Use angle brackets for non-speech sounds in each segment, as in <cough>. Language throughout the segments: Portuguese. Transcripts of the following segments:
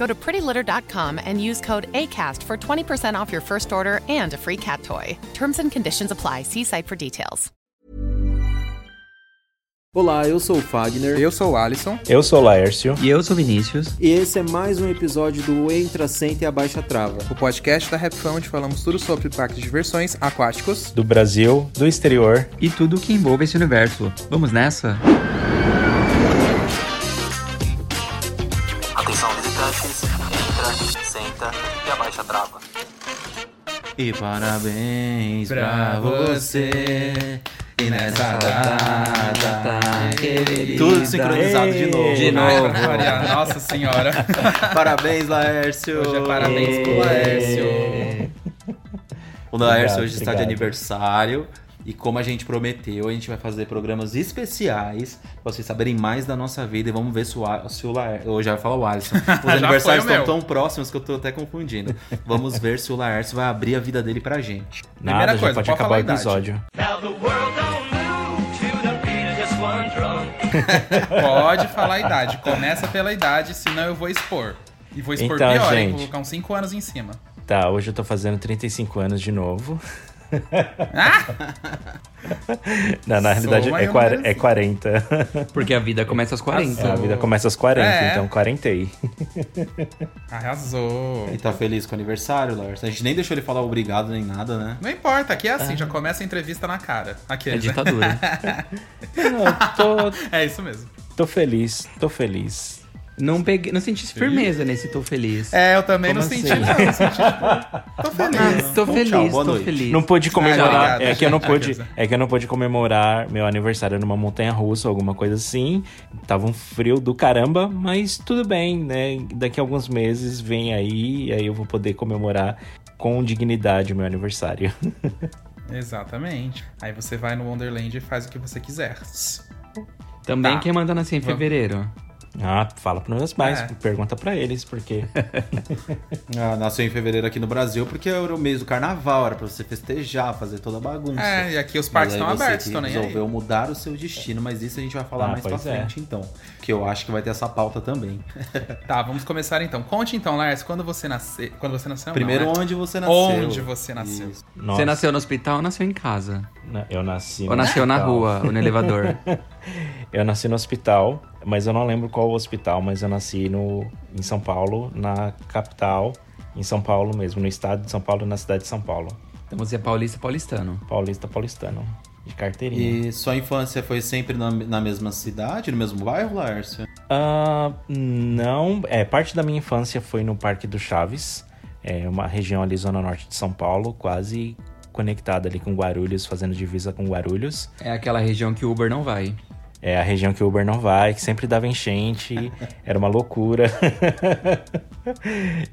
Go to prettylitter.com and use code ACAST for 20% off your first order and a free cat toy. Terms and conditions apply. See site for details. Olá, eu sou o Fagner. Eu sou o Alisson. Eu sou o Laércio. E eu sou o Vinícius. E esse é mais um episódio do Entra, Senta e Abaixa Trava. O podcast da Rapfão onde falamos tudo sobre parques de diversões aquáticos. Do Brasil, do exterior. E tudo que envolve esse universo. Vamos nessa? Atenção senta e abaixa a trava. E parabéns pra você. E nessa data querida. Tudo sincronizado de novo. De Ai, novo. Maria, Nossa senhora. <laughs> Parabéns, Laércio. Hoje é parabéns pro Laércio. O Laércio Obrigado, hoje está de obrigado. aniversário. E como a gente prometeu, a gente vai fazer programas especiais pra vocês saberem mais da nossa vida. E vamos ver se o, A- se o Laércio. Eu já ia falar o Alisson. <laughs> Os aniversários estão tão próximos que eu tô até confundindo. Vamos ver se o Laércio vai abrir a vida dele pra gente. Primeira Nada, já coisa, pode pode acabar falar o a idade. episódio. <laughs> <laughs> Pode falar a idade. Começa pela idade, senão eu vou expor. E vou expor Então, pior, hein? gente. Vou colocar uns 5 anos em cima. Tá, hoje eu tô fazendo 35 anos de novo. Ah! <laughs> Não, na Sou realidade é, é 40. Porque a vida começa aos 40. A vida começa aos 40, É. então 40 Arrasou. E tá feliz com o aniversário, Laércio? A gente nem deixou ele falar obrigado nem nada, né? Não importa, aqui é assim, já começa a entrevista na cara. É Aqueles, né? ditadura. <laughs> tô, É isso mesmo. tô feliz, tô feliz. Não, peguei, não senti firmeza nesse tô feliz. É, eu também Como não senti, assim? não. Eu senti, tipo, <laughs> tô feliz. Ah, tô Bom, feliz, tchau, boa tô noite. feliz. Não pude comemorar, obrigado, é que eu não pude, é que eu não pude comemorar meu aniversário numa montanha russa, alguma coisa assim. Tava um frio do caramba, mas tudo bem, né? Daqui a alguns meses vem aí e aí eu vou poder comemorar com dignidade o meu aniversário. <laughs> Exatamente. Aí você vai no Wonderland e faz o que você quiser. Também Tá. quem manda nascer em Vamos. fevereiro. Ah, fala para meus pais, É. pergunta pra eles, porque <laughs> Ah, nasceu em fevereiro aqui no Brasil porque era o mês do carnaval, era pra você festejar, fazer toda a bagunça. É, e aqui os parques aí estão abertos, que estão nem aí. resolveu mudar o seu destino, mas isso a gente vai falar Ah, mais pra é. frente então. Que eu acho que vai ter essa pauta também. <laughs> Tá, vamos começar então. Conte então, Lars, quando você nasceu. Quando você nasceu, Primeiro, não, né? onde você nasceu. Onde você nasceu. Você nasceu no hospital ou nasceu em casa? na- eu nasci Ou nasceu na hospital. rua, ou no elevador? <laughs> Eu nasci no hospital, mas eu não lembro qual hospital, mas eu nasci no, em São Paulo, na capital, em São Paulo mesmo, no estado de São Paulo, na cidade de São Paulo. Então você é paulista paulistano. Paulista, paulistano, de carteirinha. E sua infância foi sempre na, na mesma cidade, no mesmo bairro, Laércio? Ah, não, é, parte da minha infância foi no Parque do Chaves, é uma região ali, zona norte de São Paulo, quase conectada ali com Guarulhos, fazendo divisa com Guarulhos. É aquela região que o Uber não vai. É a região que o Uber não vai, que sempre dava enchente, <laughs> era uma loucura.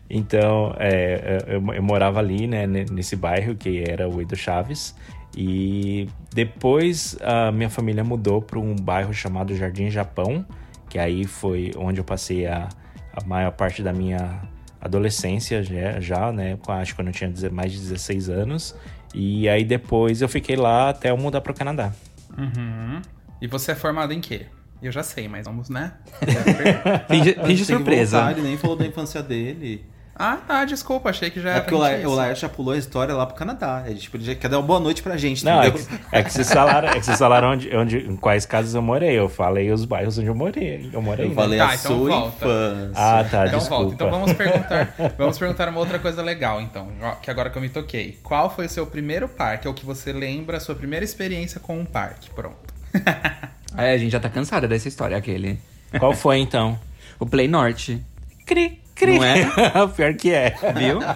então, é, eu, eu morava ali, né, ne- nesse bairro que era o Edo Chaves. E depois a minha família mudou para um bairro chamado Jardim Japão, que aí foi onde eu passei a, a maior parte da minha adolescência já, já, né? Acho que quando eu tinha mais de 16 anos. E aí depois eu fiquei lá até eu mudar pro Canadá. Uhum. E você é formado em quê? Eu já sei, mas vamos, né? <laughs> Finge, surpresa. voltar, ele nem falou da infância dele. ah, tá, desculpa, achei que já É era porque o pra La- gente o já pulou a história lá pro Canadá. Ele, tipo, ele já quer dar uma boa noite pra gente, Não, é que, é que vocês falaram, é que vocês falaram onde, onde, em quais casas eu morei. Eu falei os bairros onde eu morei. Eu morei, Eu né? falei Tá, a então sua volta. infância. Ah, tá, Então desculpa. volta. Então vamos perguntar, <laughs> vamos perguntar uma outra coisa legal, então, que agora que eu me toquei. Qual foi o seu primeiro parque? É o que você lembra, a sua primeira experiência com um parque? Pronto. <laughs> É, a gente já tá cansada dessa história, aquele. Qual foi então? O Play Norte. Cri, cri. Não é? <laughs> Pior que é. Viu? <laughs>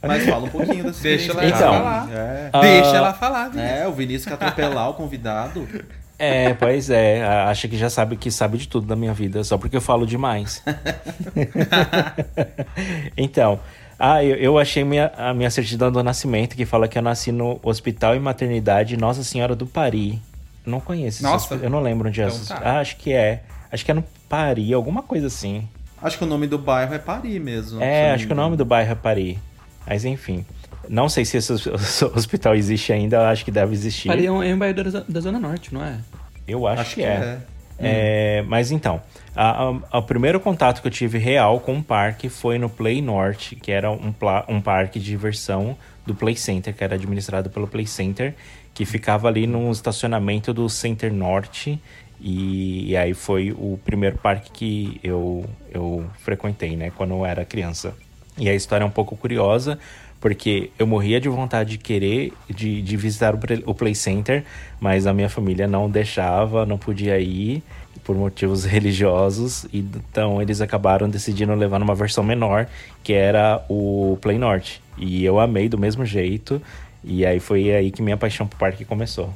Mas fala um pouquinho dessa Deixa ela dele. falar. É. Ah, Deixa ela falar, Vinícius. É, o Vinícius quer atropelar o convidado. É, pois é. Acha que já sabe que sabe de tudo da minha vida, só porque eu falo demais. então, ah, eu, eu achei minha, a minha certidão do nascimento que fala que eu nasci no Hospital e Maternidade Nossa Senhora do Pari. Não conheço. Nossa. hospi- Eu não lembro onde é. Então esse- tá. Ah, acho que é. Acho que é no Pari, alguma coisa assim. Acho que o nome do bairro é Paris mesmo. É, acho que o me nome do bairro é Pari. Mas enfim. Não sei se esse hos- <laughs> hospital existe ainda, acho que deve existir. Paris é um, é um bairro da, da Zona Norte, não é? Eu acho, Acho que, que é. é. É, Mas então, o primeiro contato que eu tive real com o parque foi no Play Norte, que era um, um parque de diversão do Play Center, que era administrado pelo Play Center, que ficava ali no estacionamento do Center Norte. E, e aí foi o primeiro parque que eu, eu frequentei, né, quando eu era criança. E a história é um pouco curiosa, porque eu morria de vontade de querer, de, de visitar o, Play Center, mas a minha família não deixava, não podia ir, por motivos <laughs> religiosos, e então eles acabaram decidindo levar numa versão menor, que era o Play Norte. E eu amei do mesmo jeito, e aí foi aí que minha paixão pro parque começou.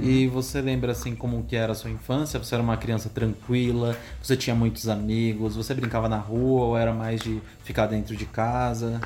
E você lembra assim como que era a sua infância? Você era uma criança tranquila, você tinha muitos amigos, você brincava na rua ou era mais de ficar dentro de casa?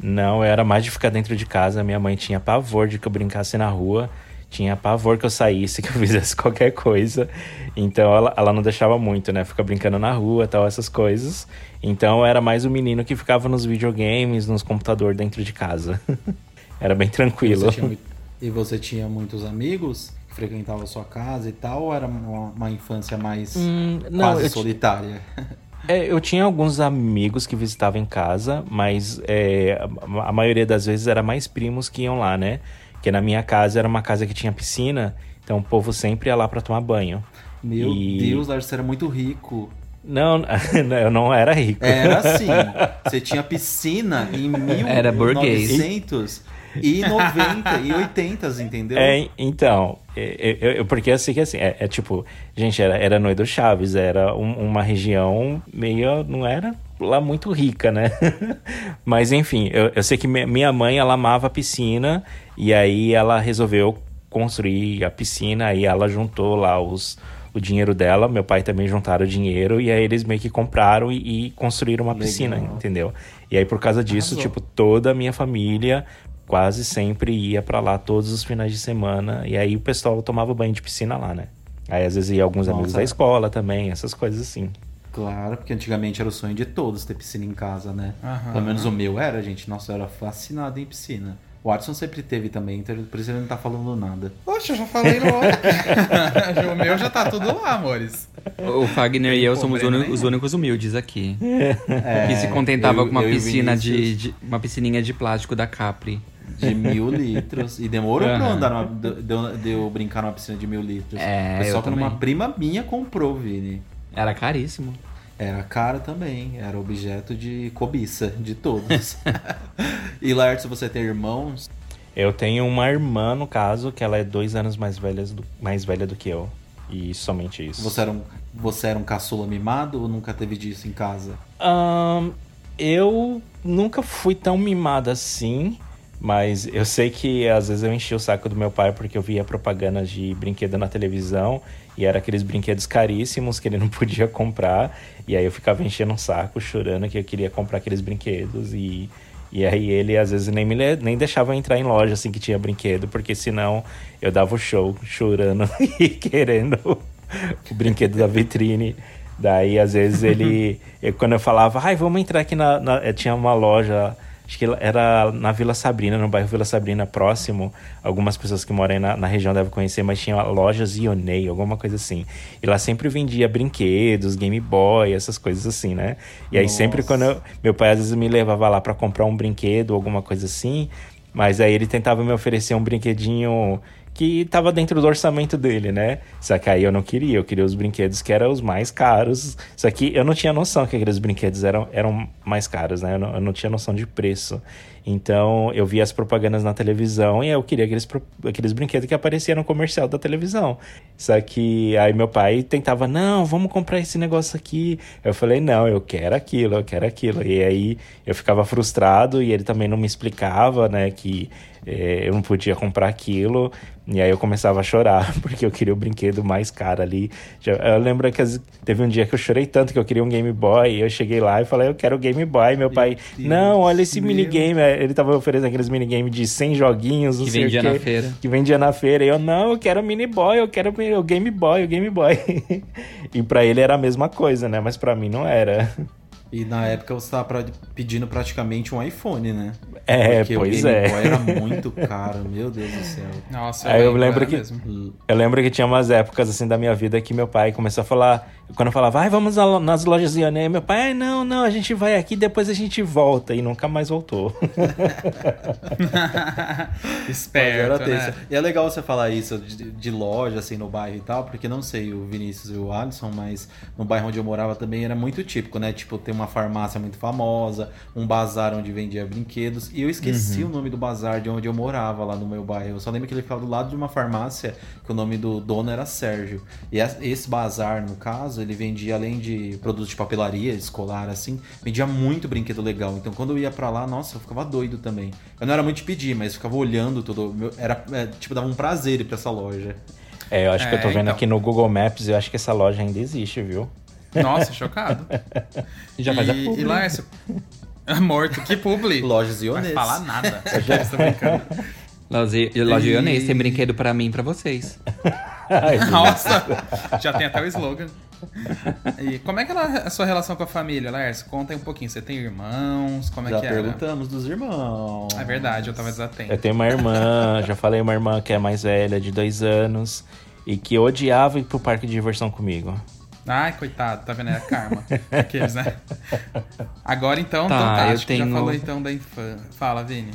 Não, eu era mais de ficar dentro de casa. Minha mãe tinha pavor de que eu brincasse na rua. Tinha pavor que eu saísse, <laughs> que eu fizesse qualquer coisa. Então ela, ela não deixava muito, né? Ficar brincando na rua tal, essas coisas. Então eu era mais o menino que ficava nos videogames, nos computadores dentro de casa. <laughs> era bem E tranquilo. você, tinha, e você tinha muitos amigos que frequentavam a sua casa e tal? Ou era uma, uma infância mais Hum, não, quase solitária? <laughs> É, eu tinha alguns amigos que visitavam em casa, mas é, a, maioria das vezes era mais primos que iam lá, né? Porque na minha casa era uma casa que tinha piscina, então o povo sempre ia lá pra tomar banho. Meu E- Deus, Lars, você era muito rico. Não, <laughs> eu não era rico. Era assim. Você tinha piscina em <laughs> Era burguês. 1990 e 80, entendeu? É, então, é, eu, eu- porque assim que assim, é, é tipo, gente, era, era Noite do Chaves, era um- uma região meio, não era lá muito rica, né? <laughs> Mas enfim, eu, eu sei que mi- minha mãe, ela amava a piscina, e aí ela resolveu construir a piscina, aí ela juntou lá os, o dinheiro dela, meu pai também juntaram o dinheiro, e aí eles meio que compraram e, e construíram uma Legal. piscina, entendeu? E aí por causa disso, Arrasou. tipo, toda a minha família quase sempre ia pra lá todos os finais de semana. E aí o pessoal tomava banho de piscina lá, né? Aí às vezes ia alguns Nossa. amigos da escola também, essas coisas assim. Claro, porque antigamente era o sonho de todos ter piscina em casa, né? Aham. Pelo menos o meu era, gente. Nossa, eu era fascinado em piscina. O Watson sempre teve também, então por isso ele não tá falando nada. Poxa, eu já falei logo. <laughs> o meu já tá tudo lá, amores. O Fagner e eu somos os únicos humildes aqui. É, que se contentava eu- com uma piscina de, de- Uma piscininha de plástico da Capri. De mil <laughs> litros. E demorou pra eu andar numa, de, de eu- de eu brincar numa piscina de mil litros. É, Foi só também. uma prima minha comprou, Vini. Era caríssimo. Era cara também, era objeto de cobiça de todos. <laughs> e Laertes, você tem irmãos? Eu tenho uma irmã, no caso, que ela é dois anos mais velha do, mais velha do que eu. E somente isso. Você era um, você era um caçula mimado ou nunca teve disso em casa? Ahn, eu nunca fui tão mimado assim, mas eu sei que às vezes eu enchi o saco do meu pai porque eu via propagandas de brinquedo na televisão e era aqueles brinquedos caríssimos que ele não <laughs> podia comprar. E aí eu ficava enchendo um saco, chorando que eu queria comprar aqueles brinquedos e. E aí ele às vezes nem me nem deixava eu entrar em loja assim que tinha brinquedo, porque senão eu dava o show chorando <laughs> e querendo o brinquedo da vitrine Daí, às vezes, ele. <laughs> eu- quando eu falava, ai, vamos entrar aqui na, na- eh, Tinha uma loja. Acho que era na Vila Sabrina, no bairro Vila Sabrina, próximo. Algumas pessoas que moram aí na, na região devem conhecer, mas tinha lojas Ionei, alguma coisa assim. E lá sempre vendia brinquedos, Game Boy, essas coisas assim, né? E aí sempre Nossa. quando eu- meu pai às vezes me levava lá pra comprar um brinquedo, alguma coisa assim, mas aí ele tentava me oferecer um brinquedinho que tava dentro do orçamento dele, né? Só que aí eu não queria, eu queria os brinquedos que eram os mais caros. Só que eu não tinha noção que aqueles brinquedos eram, eram mais caros, né? Eu não, eu não tinha noção de preço. Então eu via as propagandas na televisão e eu queria aqueles, aqueles brinquedos que apareciam no comercial da televisão. Só que aí meu pai tentava, não, vamos comprar esse negócio aqui. Eu falei, não, eu quero aquilo, eu quero aquilo. E aí eu ficava frustrado e ele também não me explicava, né, que eh, eu não podia comprar aquilo. E aí eu começava a chorar, <laughs> porque eu queria o brinquedo mais caro ali. Eu lembro que teve um dia que eu chorei tanto que eu queria um Game Boy. E eu cheguei lá e falei, eu quero o Game Boy. Meu pai, não, olha esse meu. Ele tava oferecendo aqueles minigames de 100 joguinhos, não Que sei o vendia quê, na feira. Que vendia na feira. E eu, não, eu quero o Mini Boy, eu quero o Game Boy, o Game Boy. <laughs> e pra ele era a mesma coisa, né? Mas pra mim não era. E na época você tava pra- pedindo praticamente um iPhone, né? É, Porque pois o Game é. Boy era muito caro, meu Deus do céu. Nossa, Aí eu lembro, que- mesmo. Eu lembro que tinha umas épocas assim da minha vida que meu pai começou a falar. Quando eu falava, vai, vamos na- nas lojas Ionê, meu pai, ai, não, não, a gente vai aqui, depois a gente volta. E nunca mais voltou. <laughs> Esperto, né? E é legal você falar isso de, de loja, assim, no bairro e tal, porque não sei o Vinícius e o Alisson, mas no bairro onde eu morava também era muito típico, né? Tipo, ter uma farmácia muito famosa, um bazar onde vendia brinquedos. E eu esqueci o nome do bazar de onde eu morava lá no meu bairro. Eu só lembro que ele ficava do lado de uma farmácia, que o nome do dono era Sérgio. E es- esse bazar, no caso, ele vendia, além de produtos de papelaria escolar, assim, vendia muito brinquedo legal. Então, quando eu ia pra lá, nossa, eu ficava doido também. Eu não era muito de pedir, mas ficava olhando tudo. Era, é, tipo, dava um prazer ir pra essa loja. É, eu acho que eu tô É, vendo então. aqui no Google Maps, eu acho que essa loja ainda existe, viu? Nossa, chocado. <laughs> Já faz a e, publi. e Lárcio? Morto, que publi? Lojas Vai ionesas. falar nada. <laughs> Tô brincando. Loja Ionês tem brinquedo pra mim e pra vocês. Nossa, já tem até o slogan. E como é que ela, a sua relação com a família, Lércio? Conta aí um pouquinho. Você tem irmãos? Como é Já que era? perguntamos dos irmãos. É verdade, eu tava desatento. Eu tenho uma irmã, já falei uma irmã que é mais velha, de dois anos, e que odiava ir pro parque de diversão comigo. Ai, coitado, tá vendo? É karma. <laughs> Aqueles, né? Agora então, Tá, fantástico. eu Já tenho- falou então da infância. Fala, Vini.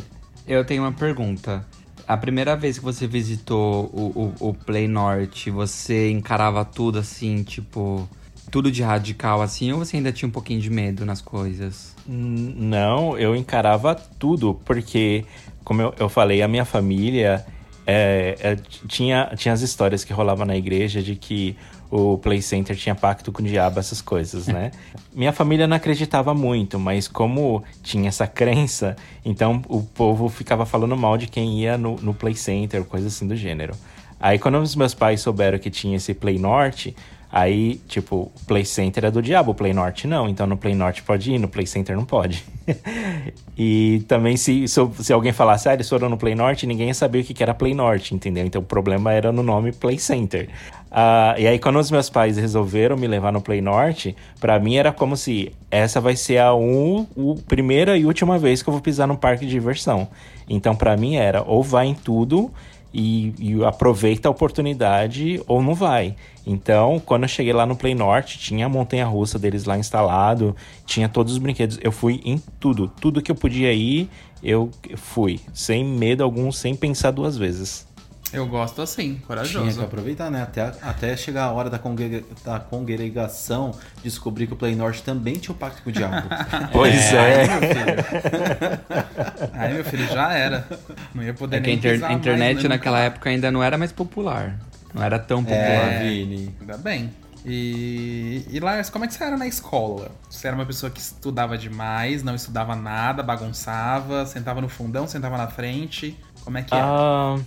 Eu tenho uma pergunta. A primeira vez que você visitou o, o, o Play Norte, você encarava tudo assim, tipo, tudo de radical assim, ou você ainda tinha um pouquinho de medo nas coisas? Não, eu encarava tudo, porque, como eu, eu falei, a minha família é, é, tinha, tinha as histórias que rolavam na igreja de que o Play Center tinha pacto com o diabo, essas coisas, né? <laughs> minha família não acreditava muito, mas como tinha essa crença, então o povo ficava falando mal de quem ia no, no Play Center, coisa assim do gênero. Aí quando os meus pais souberam que tinha esse Play Norte, aí, tipo, o Play Center é do diabo, o Play Norte não. Então no Play Norte pode ir, no Play Center não pode. <laughs> e também se, se, se alguém falasse, ah, eles foram no Play Norte, ninguém ia saber o que que era Play Norte, entendeu? Então o problema era no nome Play Center. Ah, e aí quando os meus pais resolveram me levar no Play Norte, pra mim era como se essa vai ser a um, o, primeira e última vez que eu vou pisar num parque de diversão. Então pra mim era ou vai em tudo e, e aproveita a oportunidade ou não vai. Então, quando eu cheguei lá no Play Norte, tinha a montanha russa deles lá instalado, tinha todos os brinquedos. Eu fui em tudo, tudo que eu podia ir, eu fui, sem medo algum, sem pensar duas vezes. Eu gosto assim, Tinha que corajoso. aproveitar, né? Até, até chegar a hora da, congrega- da congregação, descobrir que o Play Norte também tinha um pacto com o diabo. <laughs> Pois Aí, é. meu filho. Aí, meu filho, já era. Não ia poder É que a, nem inter- internet mais, né, naquela nunca. época ainda não era mais popular. Não era tão popular. É, Vini. Ainda bem. E, e Lars, como é que você era na escola? Você era uma pessoa que estudava demais, não estudava nada, bagunçava, sentava no fundão, sentava na frente? Como é que era? Ah, ah,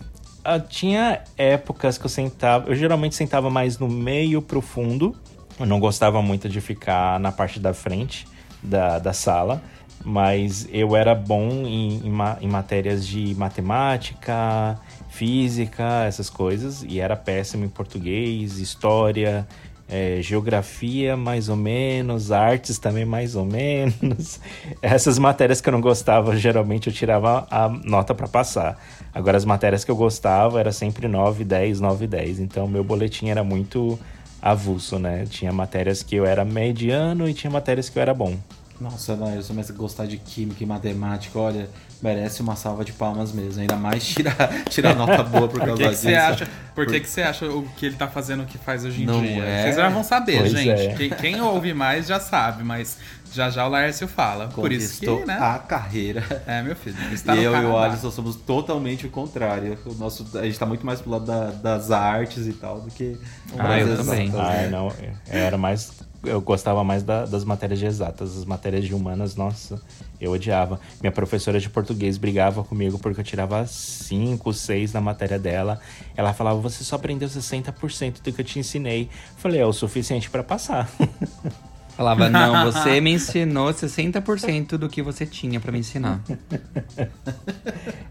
tinha épocas que eu sentava. Eu geralmente sentava mais no meio pro fundo. Eu não gostava muito de ficar na parte da frente da, da sala. Mas eu era bom em, em, em matérias de matemática, física, essas coisas. E era péssimo em português, história. é, geografia mais ou menos, artes também mais ou menos. <laughs> Essas matérias que eu não gostava, geralmente eu tirava a nota para passar. Agora as matérias que eu gostava era sempre 9, 10, 9, 10. Então meu boletim era muito avulso, né? Tinha matérias que eu era mediano e tinha matérias que eu era bom. Nossa, Laércio, mas gostar de química e matemática, olha, merece uma salva de palmas mesmo. Ainda mais tirar, <laughs> tirar nota boa por causa Por que, que disso. você acha, por que, que você acha o que ele tá fazendo o que faz hoje em Não dia? é? Vocês já vão saber, Pois gente. é. Quem, quem ouve mais já sabe, mas já já o Laércio fala. Por isso Conquistou que, né? a carreira. É, meu filho. Está no eu e o. Alisson somos totalmente o contrário. O nosso, a gente tá muito mais pro lado da- das artes e tal do que Ah, eu também. Ah, né? não, eu era mais. Eu gostava mais da- das matérias de exatas. As matérias de humanas, nossa, eu odiava. Minha professora de português brigava comigo porque eu tirava 5, 6 na matéria dela. Ela falava, você só aprendeu 60% do que eu te ensinei. Falei, é o suficiente pra passar. <laughs> Falava, não, você <laughs> me ensinou 60% do que você tinha pra me ensinar.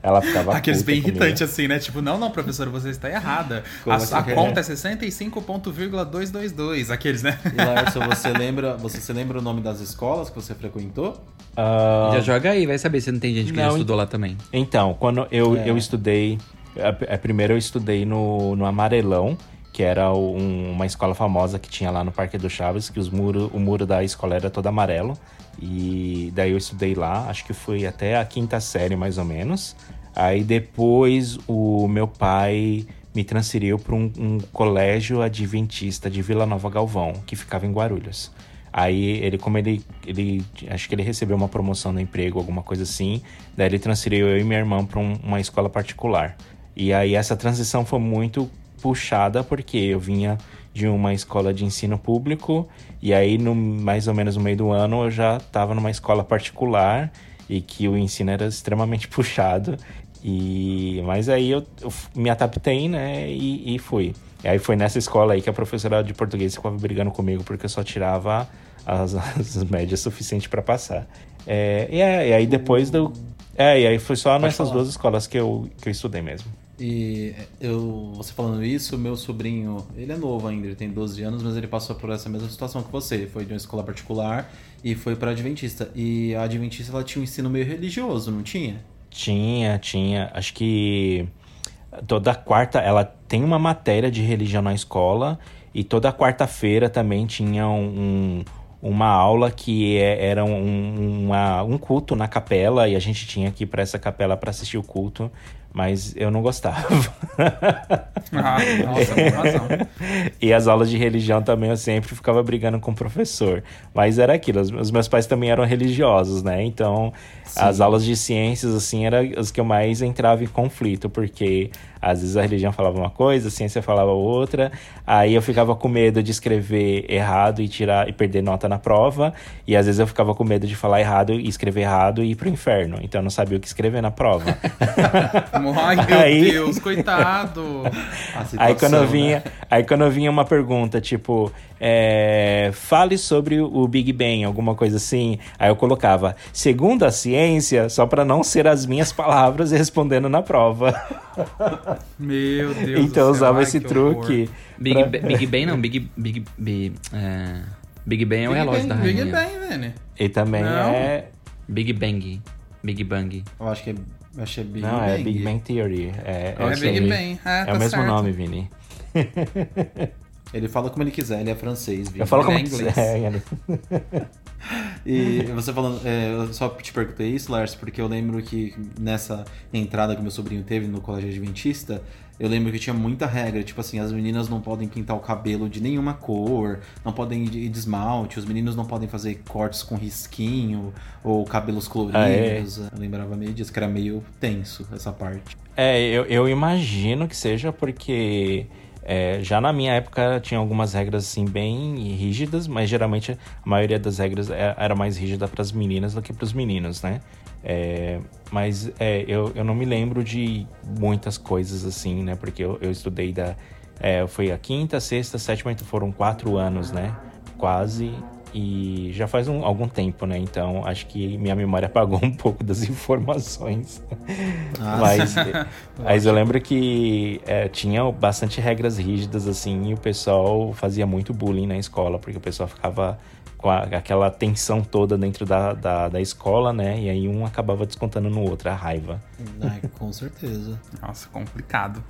Ela ficava Aqueles bem irritantes assim, né? Tipo, não, não, professora, você está errada. Como A, a é? conta é 65,222. Aqueles, né? E Larson, você lembra, você se lembra o nome das escolas que você frequentou? Ah, Já joga aí, vai saber se não tem gente que já Não, estudou lá também. Então, quando eu, É. eu estudei. a- a- Primeiro eu estudei no, no Amarelão, que era um- uma escola famosa que tinha lá no Parque do Chaves, que os muro, o muro da escola era todo amarelo. E daí eu estudei lá, acho que foi até a quinta série mais ou menos. Aí depois o meu pai me transferiu para um, um colégio adventista de Vila Nova Galvão, que ficava em Guarulhos. Aí ele, como ele, ele, acho que ele recebeu uma promoção no emprego, alguma coisa assim, daí ele transferiu eu e minha irmã para uma escola particular. E aí essa transição foi muito puxada porque eu vinha de uma escola de ensino público e aí no mais ou menos no meio do ano eu já estava numa escola particular e que o ensino era extremamente <laughs> puxado e mas aí eu, eu me adaptei né e, e fui. E aí foi nessa escola aí que a professora de português ficava brigando comigo porque eu só tirava as, <laughs> as médias suficientes para passar. É, e, é, e aí depois do é e aí foi só nessas falar. duas escolas que eu, que eu estudei mesmo E eu, você falando isso, meu sobrinho, ele é novo ainda, ele tem 12 anos, mas ele passou por essa mesma situação que você. Foi de uma escola particular e foi para Adventista. E a Adventista ela tinha um ensino meio religioso, não tinha? Tinha, tinha. Acho que toda quarta ela tem uma matéria de religião na escola e toda quarta-feira também tinha um, uma aula que é- era um, uma- um culto na capela e a gente tinha que ir para essa capela para assistir o culto, mas eu não gostava. <laughs> Ah, nossa, com razão. e as aulas de religião também eu sempre ficava brigando com o professor. Mas era aquilo, os- meus pais também eram religiosos, né? Então, as aulas de ciências, assim, eram as que eu mais entrava em conflito, porque às vezes a religião falava uma coisa, a ciência falava outra, aí eu ficava com medo de escrever errado e tirar e perder nota na prova, e às vezes eu ficava com medo de falar errado e escrever errado e ir pro inferno. Então eu não sabia o que escrever na prova. <laughs> Ai, <laughs> meu Aí- Deus, coitado. A Aí quando eu situação, vinha, né? aí quando vinha uma pergunta, tipo, é, fale sobre o Big Bang, alguma coisa assim. Aí eu colocava, segundo a ciência, só para não ser as minhas palavras respondendo na prova. <laughs> Meu Deus. então eu do céu, usava ai, esse que truque. horror. Big, pra- Big Bang não, Big, Big, Big, é, Big Bang é o relógio Bang, da rainha. Big Bang, velho. E também Não. é. Big Bang. Big Bang. Eu acho que é, eu é Big não, Bang. é Big Bang Theory. É, É isso Big. Bang. É, É tá o mesmo certo. nome, Vini. <laughs> Ele fala como ele quiser, ele é francês. Big Eu falo Bang. como é inglês. é, ele- <laughs> E você falando, é, eu só te perguntei isso, Lars, porque eu lembro que nessa entrada que meu sobrinho teve no colégio adventista, eu lembro que tinha muita regra, tipo assim, as meninas não podem pintar o cabelo de nenhuma cor, não podem ir de esmalte, os meninos não podem fazer cortes com risquinho ou cabelos coloridos. Ah, é? Eu lembrava meio disso, que era meio tenso essa parte. É, eu, eu imagino que seja porque é, já na minha época tinha algumas regras assim bem rígidas, mas geralmente a maioria das regras é- era mais rígida para as meninas do que para os meninos, né? É, mas é, eu, eu não me lembro de muitas coisas assim, né? Porque eu, eu estudei da. É, foi a quinta, sexta, sétima, então foram quatro anos, né? Quase. e já faz um, algum tempo, né? Então acho que minha memória <laughs> apagou um pouco das informações. Ah. Mas, <laughs> mas eu lembro que é, tinha bastante regras rígidas assim e o pessoal fazia muito bullying na escola, porque o pessoal ficava com a, aquela tensão toda dentro da, da, da, escola, né? E aí um acabava descontando no outro, a raiva. Ai, com certeza. Nossa, complicado.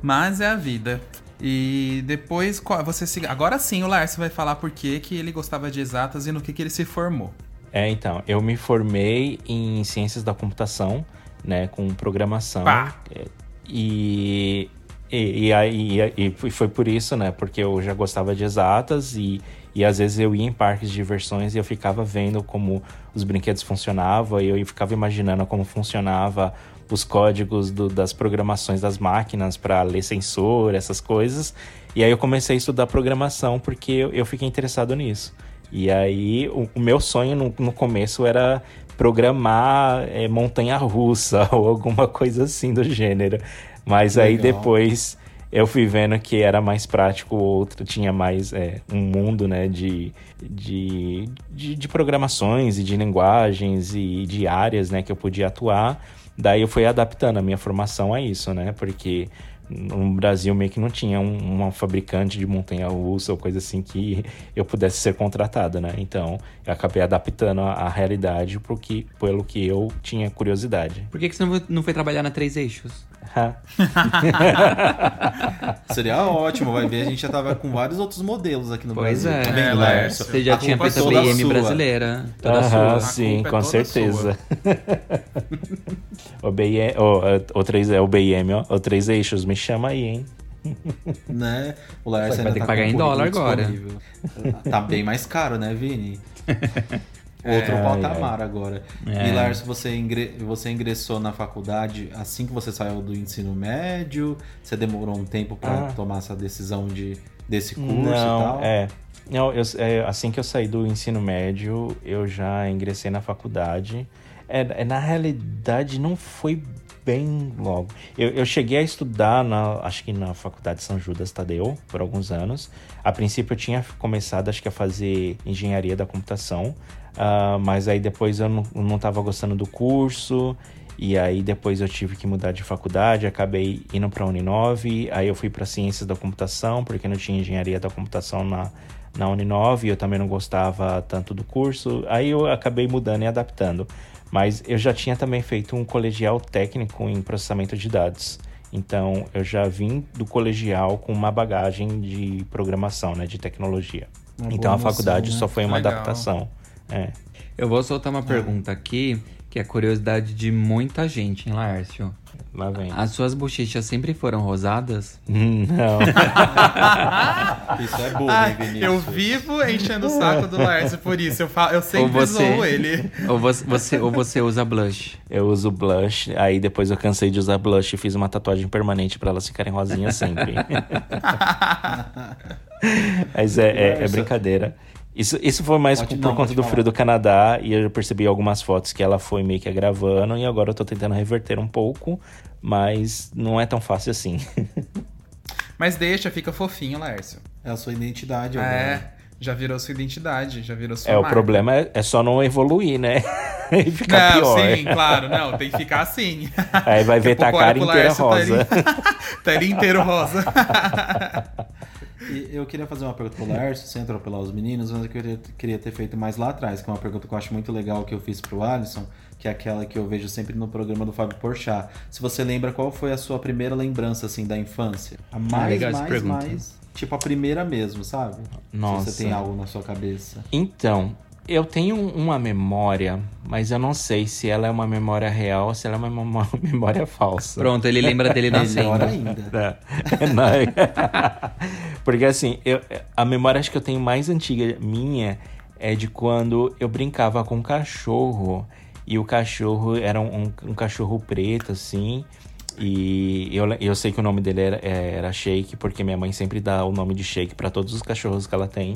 Mas é a vida. E depois você se... Agora sim, o Lars vai falar por que, que ele gostava de exatas e no que, que ele se formou. É, então, eu me formei em ciências da computação, né, com programação. Pá. É, e, e, e, aí, e foi por isso, né, porque eu já gostava de exatas e, e às vezes eu ia em parques de diversões e eu ficava vendo como os brinquedos funcionavam e eu ficava imaginando como funcionava os códigos do, das programações das máquinas para ler sensor, essas coisas. E aí eu comecei a estudar programação porque eu, eu fiquei interessado nisso. E aí o, o meu sonho no, no, começo era programar é, montanha russa <laughs> ou alguma coisa assim do gênero. Mas Legal. aí depois eu fui vendo que era mais prático, o outro tinha mais é, um mundo né, de, de, de, de, programações e de linguagens e de áreas né, que eu podia atuar. Daí eu fui adaptando a minha formação a isso, né? Porque no Brasil meio que não tinha um, fabricante de montanha russa ou coisa assim que eu pudesse ser contratada, né? Então eu acabei adaptando a, a realidade porque, pelo que eu tinha curiosidade. Por que, que você não foi trabalhar na Três Eixos? <laughs> Seria ótimo, vai ver, a gente já tava com vários outros modelos aqui no pois Brasil. Pois é, tá vendo, Você já tinha feito a BM brasileira. Toda Aham, sim, com é certeza. <laughs> o, BM, oh, o, 3, é o BM, ó, o Três Eixos, me chama aí, hein? <laughs> né? O Laércio vai ter tá que pagar em dólar agora. Tá bem mais caro, né, Vini? Outro é, patamar é. agora. É. E Lars, você, ingre... você ingressou na faculdade assim que você saiu do ensino médio? Você demorou um tempo para ah. tomar essa decisão de, desse curso Não, e tal? É. Não, eu, é, assim que eu saí do ensino médio, eu já ingressei na faculdade. É, é na realidade, não foi bem logo. Eu, eu cheguei a estudar, na, acho que na Faculdade São Judas Tadeu, por alguns anos. A princípio eu tinha começado, acho que a fazer engenharia da computação. Uh, mas aí depois eu não, não tava gostando do curso. E aí depois eu tive que mudar de faculdade, acabei indo para a Uninove, aí eu fui para Ciências da Computação, porque não tinha Engenharia da Computação na, na Uninove, eu também não gostava tanto do curso, aí eu acabei mudando e adaptando. Mas eu já tinha também feito um colegial técnico em processamento de dados. Então eu já vim do colegial com uma bagagem de programação, né, de tecnologia. Uma então a faculdade noção, né? só foi uma Legal. adaptação. É. Eu vou soltar uma é. pergunta aqui, que é curiosidade de muita gente, hein, Laércio? Lá vem. As suas bochechas sempre foram rosadas? Hum, não. <laughs> isso é bom, ah, Vinícius? Eu vivo enchendo o saco do Laércio por isso. Eu, falo, eu sempre você, zoo ele. Ou você, você, ou você usa blush? Eu uso blush, aí depois eu cansei de usar blush e fiz uma tatuagem permanente para elas ficarem rosinhas sempre. <laughs> Mas é, é, é brincadeira. Isso, isso foi mais pode, por, não, conta do frio do Canadá e eu percebi algumas fotos que ela foi meio que gravando e agora eu tô tentando reverter um pouco, mas não é tão fácil assim. <laughs> mas deixa, fica fofinho, Lércio. É a sua identidade agora. É, já virou sua identidade, já virou sua É, marca. o problema é, é, só não evoluir, né? <laughs> e ficar não, pior. sim, claro, não, tem que ficar assim. Aí vai ver tá a cara inteira rosa. <laughs> Tá ele inteiro rosa. E eu queria fazer uma pergunta pro Lars, sem atropelar os meninos, mas eu queria, queria ter feito mais lá atrás, que é uma pergunta que eu acho muito legal que eu fiz pro Alisson, que é aquela que eu vejo sempre no programa do Fábio Porchat. Se você lembra, qual foi a sua primeira lembrança, assim, da infância? A mais, ah, mais, mais, tipo a primeira mesmo, sabe? Nossa. Se você tem algo na sua cabeça. Então, eu tenho uma memória, mas eu não sei se ela é uma memória real ou se ela é uma <laughs> memória falsa. Pronto, ele lembra dele nascendo. Ainda. <laughs> Porque assim, eu, a memória acho que eu tenho mais antiga minha é de quando eu brincava com um cachorro. E o cachorro era um, um, um cachorro preto, assim. E eu, eu sei que o nome dele era, era Shake, porque minha mãe sempre dá o nome de Shake para todos os cachorros que ela tem.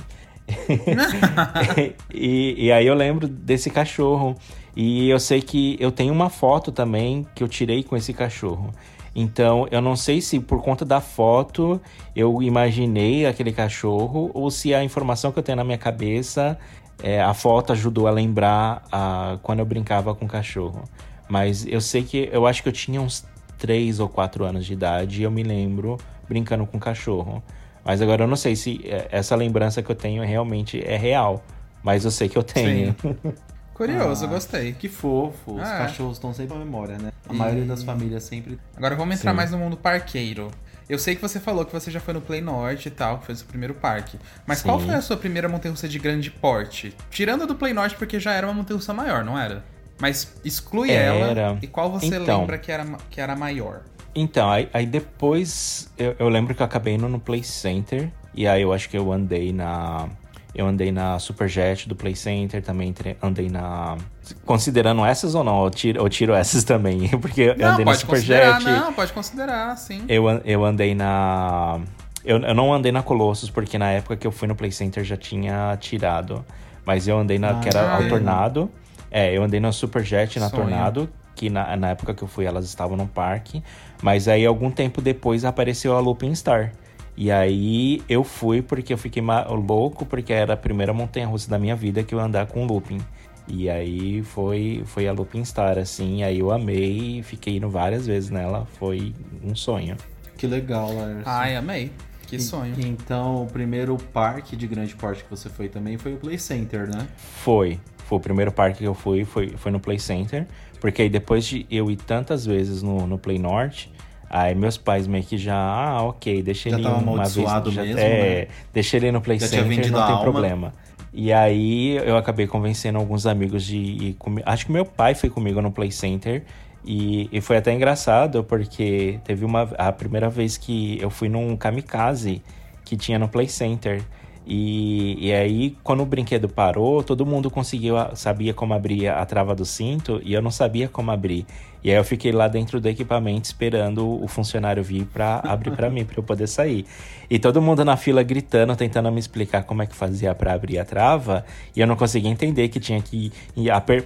<laughs> e, e aí eu lembro desse cachorro. E eu sei que eu tenho uma foto também que eu tirei com esse cachorro. Então, eu não sei se por conta da foto eu imaginei aquele cachorro ou se a informação que eu tenho na minha cabeça é, a foto ajudou a lembrar a, quando eu brincava com cachorro. Mas eu sei que eu acho que eu tinha uns 3 ou 4 anos de idade e eu me lembro brincando com cachorro. Mas agora eu não sei se é, essa lembrança que eu tenho realmente é real. Mas eu sei que eu tenho. <laughs> Curioso, Ah, gostei. Que fofo. Os Ah, é. cachorros estão sempre à memória, né? A E- maioria das famílias sempre. Agora vamos entrar Sim. mais no mundo parqueiro. Eu sei que você falou que você já foi no Play Norte e tal, que foi o seu primeiro parque. Mas qual Sim. foi a sua primeira montanha-russa de grande porte? Tirando a do Play Norte, porque já era uma montanha-russa maior, não era? Mas exclui Era. ela. E qual você Então. lembra que era, que era maior? Então, aí, aí depois eu, eu lembro que eu acabei indo no Play Center. E aí eu acho que eu andei na. Eu andei na Superjet do Play Center, também andei na. Considerando essas ou não? Eu tiro, eu tiro essas também. <laughs> Porque eu Não, andei na Superjet. não, pode considerar, sim. Eu, eu andei na. Eu, eu não andei na Colossus, porque na época que eu fui no Play Center já tinha tirado. Mas eu andei na. Ah, que era ah, ao é. Tornado. É, eu andei na Superjet, na Sonho. Tornado. Que na, na época que eu fui, elas estavam no parque. Mas aí, algum tempo depois, apareceu a Looping Star. E aí eu fui porque eu fiquei louco, porque era a primeira montanha-russa da minha vida que eu ia andar com looping. E aí foi, foi a Looping Star, assim. Aí eu amei, fiquei indo várias vezes nela. Foi um sonho. Que legal. Ai, amei. Que E- sonho. Então, o primeiro parque de grande porte que você foi também foi o Play Center, né? Foi. Foi o primeiro parque que eu fui, foi, foi no Play Center. Porque aí depois de eu ir tantas vezes no, no Play Norte, aí meus pais meio que já, ah, ok, deixa Já ele tava uma vez. já, mesmo, é, né? deixa ele no Play Já Center, não tem problema. E aí eu acabei convencendo alguns amigos de ir comigo. Acho que meu pai foi comigo no Play Center. E, e foi até engraçado, porque teve uma. A primeira vez que eu fui num kamikaze que tinha no Play Center. E, e aí, quando o brinquedo parou, todo mundo conseguiu, sabia como abrir a trava do cinto e eu não sabia como abrir. E aí eu fiquei lá dentro do equipamento esperando o funcionário vir pra abrir pra mim, pra eu poder sair. E todo mundo na fila gritando, tentando me explicar como é que fazia pra abrir a trava, e eu não conseguia entender que tinha que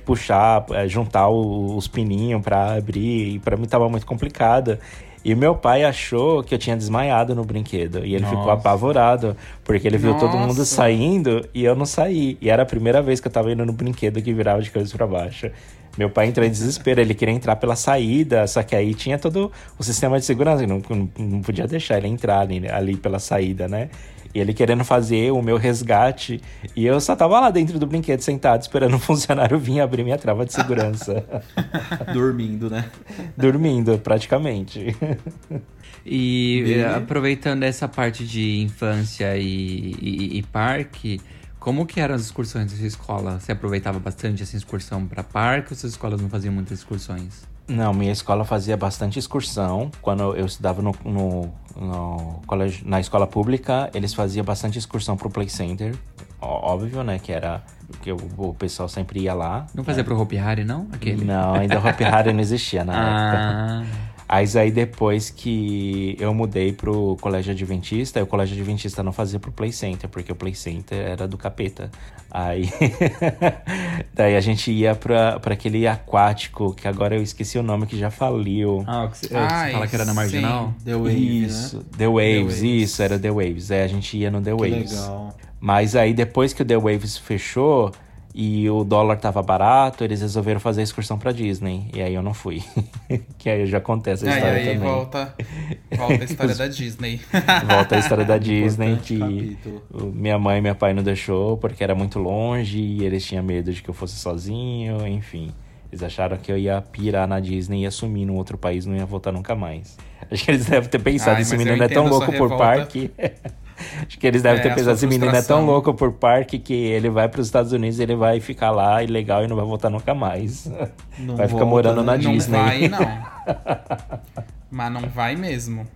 puxar, eh, juntar os pininhos pra abrir, e pra mim tava muito complicado. E meu pai achou que eu tinha desmaiado no brinquedo. E ele ficou Nossa. apavorado, porque ele viu todo mundo saindo e eu não saí. E era a primeira vez que eu tava indo no brinquedo que virava de cabeça pra baixo. Meu pai entrou em desespero, ele queria entrar pela saída, só que aí tinha todo o sistema de segurança, não, não, não podia deixar ele entrar ali, ali pela saída, né? E ele querendo fazer o meu resgate, e eu só tava lá dentro do brinquedo sentado esperando <laughs> um funcionário vir abrir minha trava de segurança. <laughs> Dormindo, né? Dormindo, praticamente. E eh, aproveitando essa parte de infância e, e- e parque, como que eram as excursões da sua escola? Você aproveitava bastante essa excursão para parque ou suas escolas não faziam muitas excursões? Não, minha escola fazia bastante excursão. Quando eu estudava no, no- no colégio, na escola pública, eles faziam bastante excursão pro Play Center. Óbvio, né? Que era que o, pessoal sempre ia lá. Não fazia pro Hopi Hari, não? Aquele? Não, ainda o Hopi Hari não existia na época. Mas aí depois que eu mudei pro colégio adventista, o colégio adventista não fazia pro Play Center, porque o Play Center era do capeta. Aí <laughs> daí a gente ia pra, pra aquele aquático, que agora eu esqueci o nome, que já faliu. ah o que você, Ai, você fala que era na Marginal? The Wave, isso, né? The Waves, Waves. isso, era The Waves. É, a gente ia no The Que Waves. legal. Mas aí depois que o The Waves fechou e o dólar tava barato, eles resolveram fazer a excursão pra Disney. E aí eu não fui. <laughs> que aí já acontece a Aí, história aí também. volta, volta a história da Disney. <laughs> Volta a história da <laughs> Disney Importante que capítulo. minha mãe e meu pai não deixou porque era muito longe e eles tinham medo de que eu fosse sozinho, enfim. Eles acharam que eu ia pirar na Disney e ia sumir num outro país, não ia voltar nunca mais. Acho que eles devem ter pensado, Ai, esse menino é tão louco por revolta. parque. Acho que eles devem É, ter pensado, esse menino é tão louco por parque que ele vai para os Estados Unidos e ele vai ficar lá ilegal e não vai voltar nunca mais. Não vai ficar volta, morando na Não Disney. vai, <laughs> não. Mas não vai mesmo.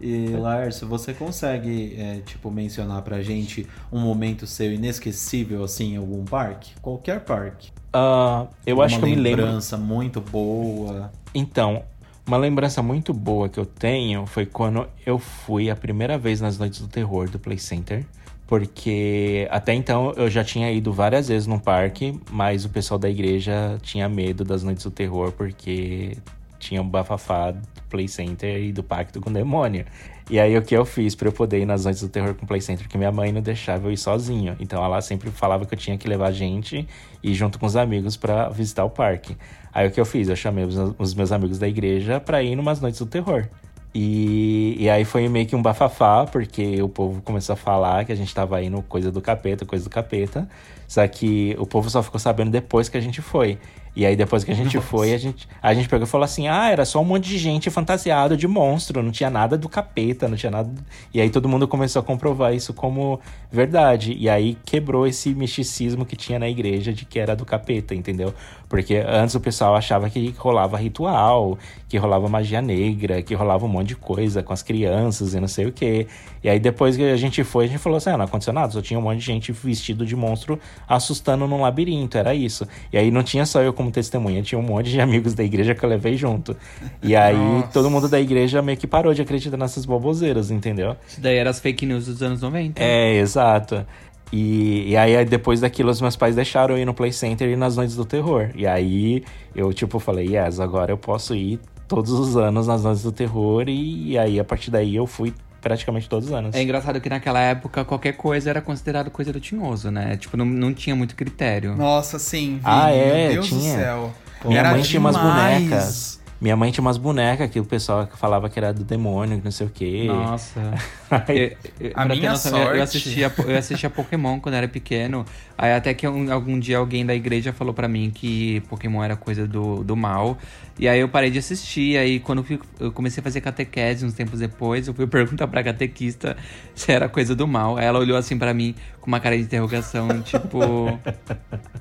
E Lars, você consegue, é, tipo, mencionar pra gente um momento seu inesquecível, assim, em algum parque? Qualquer parque. Ah, eu acho que eu me lembro. lembrança muito boa. Então, uma lembrança muito boa que eu tenho foi quando eu fui a primeira vez nas Noites do Terror do Play Center. Porque até então eu já tinha ido várias vezes no parque, mas o pessoal da igreja tinha medo das Noites do Terror porque tinha um bafafá do Play Center e do pacto com o demônio. E aí o que eu fiz pra eu poder ir nas noites do terror com o Play Center? Porque minha mãe não deixava eu ir sozinho. Então ela sempre falava que eu tinha que levar gente e ir junto com os amigos pra visitar o parque. Aí o que eu fiz? Eu chamei os, os meus amigos da igreja pra ir numas noites do terror. E, e aí foi meio que um bafafá, porque o povo começou a falar que a gente tava indo coisa do capeta, coisa do capeta. Só que o povo só ficou sabendo depois que a gente foi. E aí depois que a gente Nossa. foi, a gente, a gente pegou e falou assim: ah, era só um monte de gente fantasiado de monstro, não tinha nada do capeta, não tinha nada. E aí todo mundo começou a comprovar isso como verdade. E aí quebrou esse misticismo que tinha na igreja de que era do capeta, entendeu? Porque antes o pessoal achava que rolava ritual, que rolava magia negra, que rolava um monte de coisa com as crianças e não sei o quê. E aí depois que a gente foi, a gente falou assim: ah, não aconteceu nada, só tinha um monte de gente vestido de monstro assustando num labirinto, era isso. E aí não tinha só eu como testemunha, tinha um monte de amigos da igreja que eu levei junto. E aí Nossa. todo mundo da igreja meio que parou de acreditar nessas boboseiras, entendeu? Isso daí era as fake news dos anos 90. É, exato. E, e aí, depois daquilo, os meus pais deixaram eu ir no Play Center e nas noites do terror. E aí, eu, tipo, falei, yes, agora eu posso ir todos os anos nas noites do terror. E, e aí, a partir daí, eu fui praticamente todos os anos. É engraçado que naquela época qualquer coisa era considerado coisa do tinhoso, né? Tipo, não, não tinha muito critério. Nossa, sim, Vini, Ah, é, meu Deus tinha. do céu. Minha Era mãe tinha umas demais. bonecas. Minha mãe tinha umas bonecas que o pessoal falava que era do demônio, que não sei o quê. Nossa. <laughs> Eu- eu- A minha sorte- Eu assistia, eu assistia Pokémon quando era pequeno. Aí até que um- algum dia alguém da igreja falou pra mim que Pokémon era coisa do, do mal. E aí eu parei de assistir. Aí quando eu, fui- eu comecei a fazer catequese uns tempos depois, eu fui <laughs> perguntar pra catequista se era coisa do mal. Aí ela olhou assim pra mim com uma cara de interrogação, <laughs> tipo.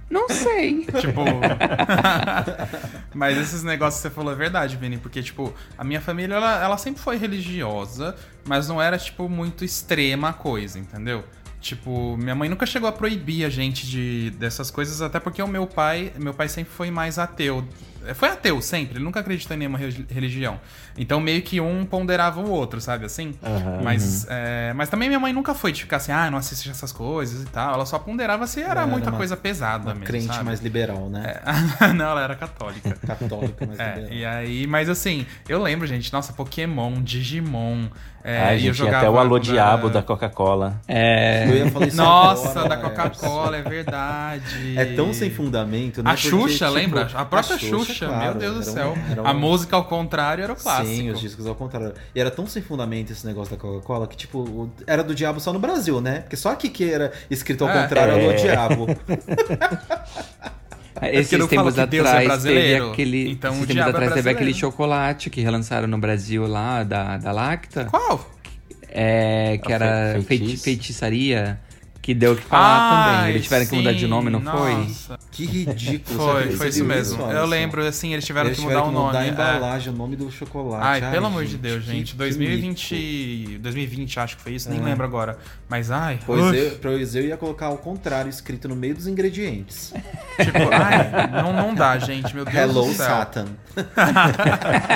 Não sei. <laughs> Tipo. Mas esses negócios que você falou é verdade, Vini, porque, tipo, a minha família, ela, ela sempre foi religiosa, mas não era, tipo, muito extrema a coisa, entendeu? Tipo, minha mãe nunca chegou a proibir a gente de, dessas coisas, até porque o meu pai, meu pai sempre foi mais ateu. É, Foi ateu sempre, ele nunca acreditou em nenhuma re- religião. Então meio que um ponderava o outro, sabe assim? Aham. mas, é, mas também minha mãe nunca foi de ficar assim, ah, não assiste essas coisas e tal. Ela só ponderava se era Era muita uma- coisa pesada Uma mesmo. crente sabe? mais liberal, né? É. <laughs> não, ela era católica. <laughs> Católica mais É, liberal. e aí, mas assim, eu lembro, gente, nossa, Pokémon, Digimon. É, Ai, e eu gente, jogava até o Alô quando Diabo da Coca-Cola. É. Eu ia falar isso Nossa, agora, da é. Coca-Cola, é verdade. É tão sem fundamento, né? A Porque, Xuxa, tipo, lembra? A própria Xuxa, claro, meu Deus do era um- céu. era um- A música ao contrário era o clássico. Sim, os discos ao contrário. E era tão sem fundamento esse negócio da Coca-Cola que, tipo, era do diabo só no Brasil, né? Porque só aqui que era escrito ao É. contrário era É. do diabo. <laughs> Esses eu falo tempos é atrás teve aquele. então esses o tempos diabo é atrás teve brasileiro. aquele chocolate que relançaram no Brasil lá, da, da Lacta. Qual? É, que A era feiti- feitiçaria. Que deu o que falar Ai, também. Eles tiveram que mudar de sim, nome, não foi? nossa. Que ridículo. Foi, foi isso mesmo. Alisson? Eu lembro, assim, eles tiveram Eles que mudar o nome. mudar a é. embalagem, o nome do chocolate. Ai, pelo amor de Deus, gente. que 2020. 2020, acho que foi isso, nem É. lembro agora. Mas ai. Pois uf, eu, pois eu ia colocar ao contrário, escrito no meio dos ingredientes. Tipo, ai, não, não dá, gente. Meu Deus Hello, do céu. Satan. <laughs>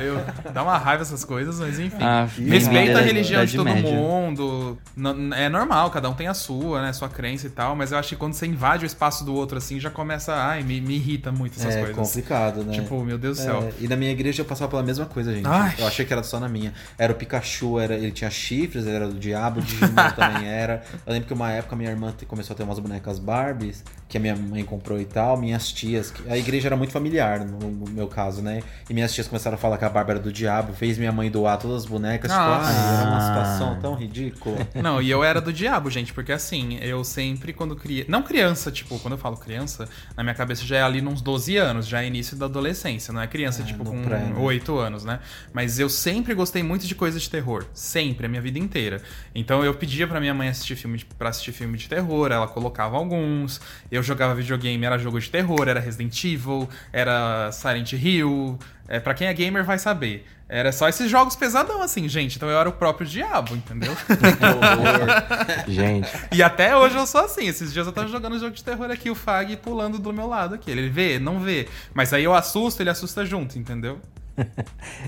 Eu, dá uma raiva essas coisas, mas enfim. Ah, Respeita a religião de todo Média. mundo. N- É normal, cada um tem a sua, né? Sua crença e tal. Mas eu acho que quando você invade o espaço do outro assim, já começa. Ai, me, me irrita muito essas é coisas. complicado, né? Tipo, meu Deus do céu. É, e na minha igreja eu passava pela mesma coisa, gente. Ai. Eu achei que era só na minha. Era o Pikachu, era, ele tinha chifres, ele era do diabo, o Digimon <laughs> também era. Eu lembro que uma época minha irmã começou a ter umas bonecas Barbies, que a minha mãe comprou e tal. Minhas tias, que- a igreja era muito familiar, no, no meu caso, né? E minhas tias começaram a falar que a Bárbara era do diabo, fez minha mãe doar todas as bonecas. Tipo, ai, era uma situação tão ridícula. <laughs> Não, e eu era do diabo, gente, porque assim, eu sempre quando criança. Não criança, tipo, quando eu falo criança, na minha cabeça já é ali nos 12 anos, já é início da adolescência, não é criança, É, tipo, com pré, né? 8 anos, né? Mas eu sempre gostei muito de coisas de terror. Sempre, a minha vida inteira. Então eu pedia pra minha mãe assistir filme de, pra assistir filme de terror, ela colocava alguns. Eu jogava videogame, era jogo de terror, era Resident Evil, era Silent Hill. É, pra quem é gamer vai saber. Era só esses jogos pesadão, assim, gente. Então eu era o próprio diabo, entendeu? <laughs> Gente, E até hoje eu sou assim. Esses dias eu tava jogando jogo de terror aqui, o Fag pulando do meu lado aqui. Ele vê, não vê. Mas aí eu assusto, ele assusta junto, entendeu? <laughs>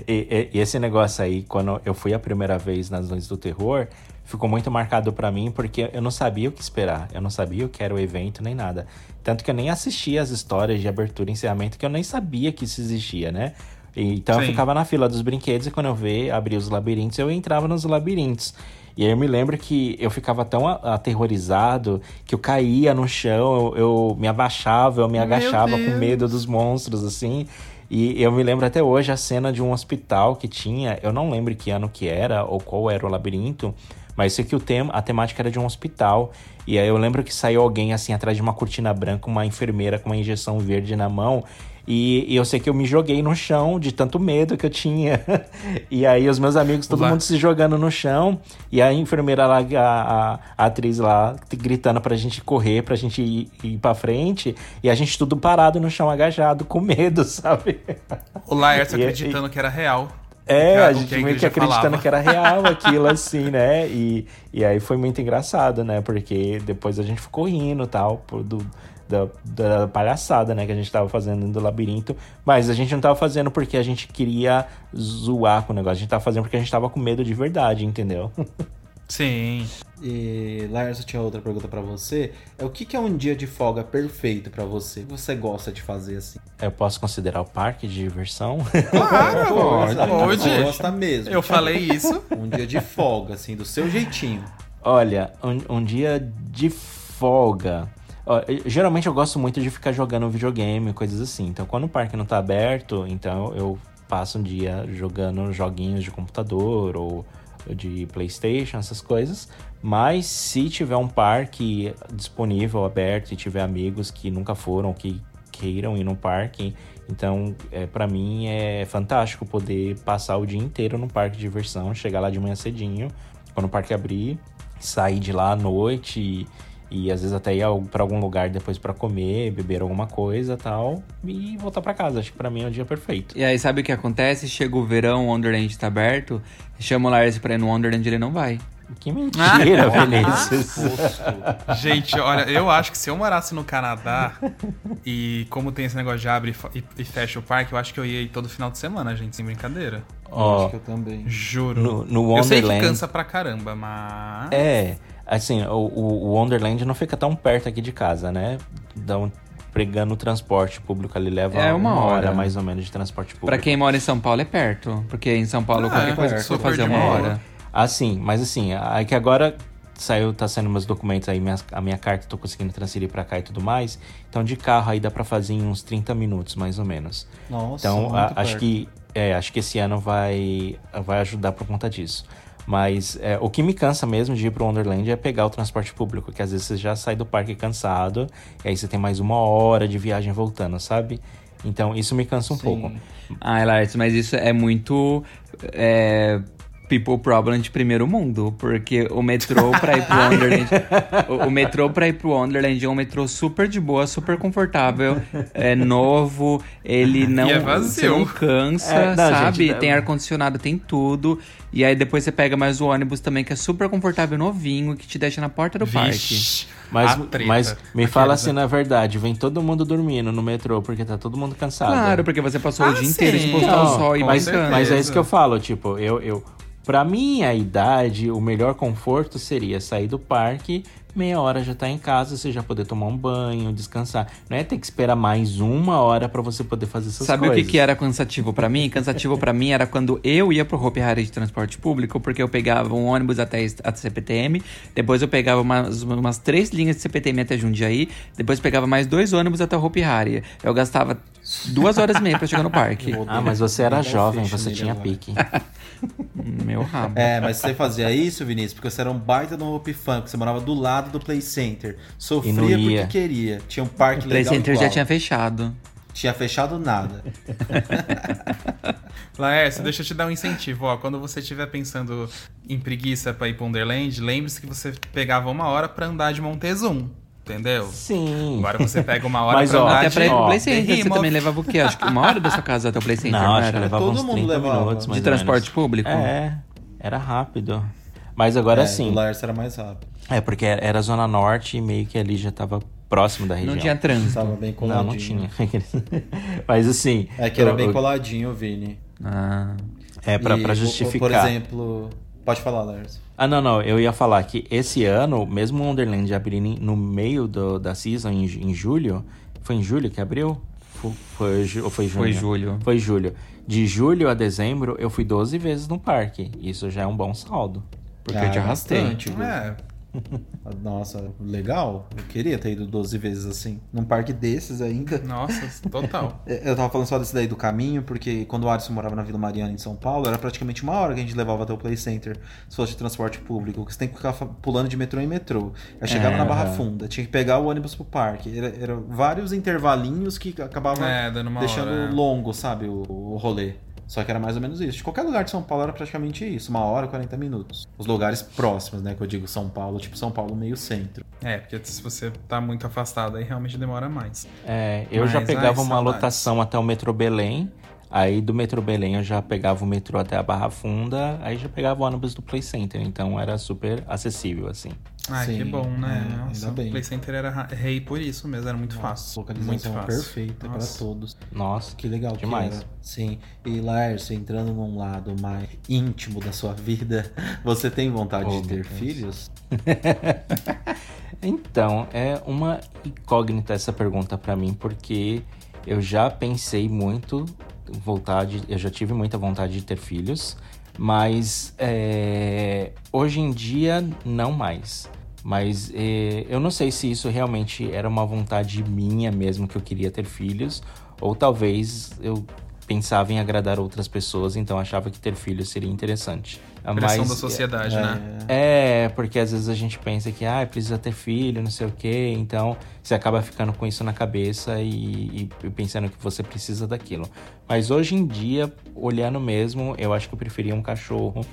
E, e- e esse negócio aí, quando eu fui a primeira vez nas Noites do Terror, ficou muito marcado para mim porque eu não sabia o que esperar. Eu não sabia o que era o evento nem nada. Tanto que eu nem assistia as histórias de abertura e encerramento, que eu nem sabia que isso existia, né? Então Sim. eu ficava na fila dos brinquedos e quando eu vi abrir os labirintos, eu entrava nos labirintos. E aí eu me lembro que eu ficava tão aterrorizado que eu caía no chão, eu, eu me abaixava, eu me agachava com medo dos monstros, assim. E eu me lembro até hoje a cena de um hospital que tinha, eu não lembro que ano que era ou qual era o labirinto, mas sei que o tema, a temática era de um hospital. E aí eu lembro que saiu alguém assim atrás de uma cortina branca, uma enfermeira com uma injeção verde na mão. E, e, eu sei que eu me joguei no chão de tanto medo que eu tinha. <laughs> e aí os meus amigos, todo mundo se jogando no chão. E a enfermeira lá, a, a, atriz lá, gritando pra gente correr, pra gente ir, ir pra frente. E a gente tudo parado no chão, agachado, com medo, <laughs> sabe? O Laércio acreditando e, que era real. É, a gente meio que acreditando falava. que era real <laughs> aquilo, assim, né? E, e aí foi muito engraçado, né? Porque depois a gente ficou rindo e tal, do, da, da, palhaçada, né, que a gente tava fazendo do labirinto. Mas a gente não tava fazendo porque a gente queria zoar com o negócio. A gente tava fazendo porque a gente tava com medo de verdade, entendeu? <laughs> Sim. E Lars, eu tinha outra pergunta para você. É o que, que é um dia de folga perfeito para você? O que você gosta de fazer assim? Eu posso considerar o parque de diversão? Claro, <laughs> pode. pode. Você gosta mesmo. Eu falei isso. Um dia de folga, assim, do seu jeitinho. Olha, um, um dia de folga. Geralmente eu gosto muito de ficar jogando videogame, coisas assim. Então, quando o parque não tá aberto, então eu passo um dia jogando joguinhos de computador ou de PlayStation, essas coisas. Mas se tiver um parque disponível, aberto, e tiver amigos que nunca foram, que queiram ir no parque, então é, para mim é fantástico poder passar o dia inteiro no parque de diversão, chegar lá de manhã cedinho, quando o parque abrir, sair de lá à noite. E, e às vezes até ir para algum lugar depois para comer, beber alguma coisa tal, e voltar para casa. Acho que para mim é o dia perfeito. E aí, sabe o que acontece? Chega o verão, o Wonderland tá aberto, chama o Lars pra ir no Wonderland ele não vai. Que <laughs> mentira, ah, Vinícius. Gente, olha, eu acho que se eu morasse no Canadá e como tem esse negócio de abre e, e fecha o parque, eu acho que eu ia ir todo final de semana, gente, sem brincadeira. Oh, acho que eu também. Juro. No, no Wonderland... Eu sei que cansa pra caramba, mas... É, Assim, o, o Wonderland não fica tão perto aqui de casa, né? Dá pregando o transporte público ali leva é uma, uma hora. hora. mais ou menos de transporte público. Para quem mora em São Paulo é perto, porque em São Paulo ah, qualquer é, coisa que você fazer uma hora. Ah, sim, mas assim, é que agora saiu, tá saindo meus documentos aí, minha, a minha carta, tô conseguindo transferir para cá e tudo mais. Então de carro aí dá para fazer em uns 30 minutos, mais ou menos. Nossa, então a, acho que é, acho que esse ano vai vai ajudar por conta disso. Mas é, o que me cansa mesmo de ir pro Wonderland é pegar o transporte público, que às vezes você já sai do parque cansado, e aí você tem mais uma hora de viagem voltando, sabe? Então isso me cansa um Sim. pouco. Ah, Lars, mas isso é muito. É, people problem de primeiro mundo, porque o metrô <laughs> pra ir pro Wonderland. o, o, metrô pra ir pro Wonderland é um metrô super de boa, super confortável, é novo, ele não, é vazio. não cansa, é, não, sabe? Gente, tem ar-condicionado, tem tudo. E aí depois você pega mais o ônibus também, que é super confortável, novinho, que te deixa na porta do Vixe, parque. Mas, mas me fala assim, na verdade, vem todo mundo dormindo no metrô, porque tá todo mundo cansado. Claro, porque você passou ah, o dia sim. inteiro exposto ao sol e mas, mas é isso que eu falo, tipo, eu, eu para minha idade, o melhor conforto seria sair do parque, meia hora já tá em casa, você já poder tomar um banho, descansar. Não é ter que esperar mais uma hora para você poder fazer essas Sabe coisas. Sabe o que, que era cansativo para mim? Cansativo para mim era quando eu ia pro Hopi Hari de transporte público, porque eu pegava um ônibus até a CPTM, depois eu pegava umas, umas três linhas de CPTM até Jundiaí, depois pegava mais dois ônibus até o Hopi Hari. Eu gastava duas horas e meia pra chegar no parque. <laughs> ah, mas você era jovem, você tinha pique. <laughs> Meu rabo. É, mas você fazia isso, Vinícius, porque você era um baita no Hopi Funk, você morava do lado do Play Center. Sofria porque queria. Tinha um parque o Play Center igual. já tinha fechado. Tinha fechado nada. <laughs> Laércio, deixa eu te dar um incentivo. Ó, quando você estiver pensando em preguiça para ir para Underland, lembre-se que você pegava uma hora para andar de Montezum. Entendeu? Sim. Agora você pega uma hora Mas, pra ó, andar até pra ir pro Play Center, você também levava o quê? Acho que uma hora da sua casa até o Play Center, não, acho que levava Todo uns 30 levava. minutos, De transporte público? É, era rápido. Mas agora é, sim. O Lars era mais rápido. É, porque era Zona Norte e meio que ali já tava próximo da região. Não tinha trânsito. Tava bem coladinho. Não, não tinha. <laughs> Mas assim... É que era eu, bem coladinho, Vini. Ah... É, pra, e, pra justificar. Por exemplo, Pode falar, Lars. Ah, não, não. Eu ia falar que esse ano, mesmo o Wonderland abrindo no meio do, da season, em, em julho. Foi em julho que abriu? Foi, foi, ou foi junho? Foi julho. Foi julho. De julho a dezembro, eu fui 12 vezes no parque. Isso já é um bom saldo. Porque eu te arrastei. É, Nossa, legal. Eu queria ter ido 12 vezes assim. Num parque desses ainda. nossa, total. <laughs> Eu tava falando só desse daí do caminho, porque quando o Alisson morava na Vila Mariana, em São Paulo, era praticamente uma hora que a gente levava até o Play Center, se fosse de transporte público. que Você tem que ficar pulando de metrô em metrô. Aí chegava É, na Barra aham. Funda, tinha que pegar o ônibus pro parque. Era, era vários intervalinhos que acabavam É, deixando hora, é. longo, sabe, o, o rolê. Só que era mais ou menos isso. De qualquer lugar de São Paulo era praticamente isso. Uma hora e 40 minutos. Os lugares próximos, né? Que eu digo São Paulo, tipo São Paulo meio centro. É, porque se você tá muito afastado, aí realmente demora mais. É, eu Mas, já ai, pegava uma saudades. lotação até o metrô Belém. Aí do metrô Belém eu já pegava o metrô até a Barra Funda. Aí já pegava o ônibus do Play Center. Então era super acessível, assim. Ai, Sim, que bom, né? é, Nossa, ainda o bem. Play Center era ra- rei por isso mesmo, era muito fácil. Muito Localização fácil. perfeita para Nossa. todos. Nossa, Que legal Demais. que era. Sim. E Lars, entrando num lado mais íntimo da sua vida, <laughs> você tem vontade Oh, de ter filhos? <laughs> Então, é uma incógnita essa pergunta pra mim, porque eu já pensei muito vontade, eu já tive muita vontade de ter filhos, mas é, hoje em dia não mais. Mas é, eu não sei se isso realmente era uma vontade minha mesmo que eu queria ter filhos, ou talvez eu pensava em agradar outras pessoas, então achava que ter filhos seria interessante. Pressão Mas- da sociedade, né? é, porque às vezes a gente pensa que ah, precisa ter filho, não sei o quê, então você acaba ficando com isso na cabeça e, e pensando que você precisa daquilo. Mas hoje em dia, olhando mesmo, eu acho que eu preferia um cachorro,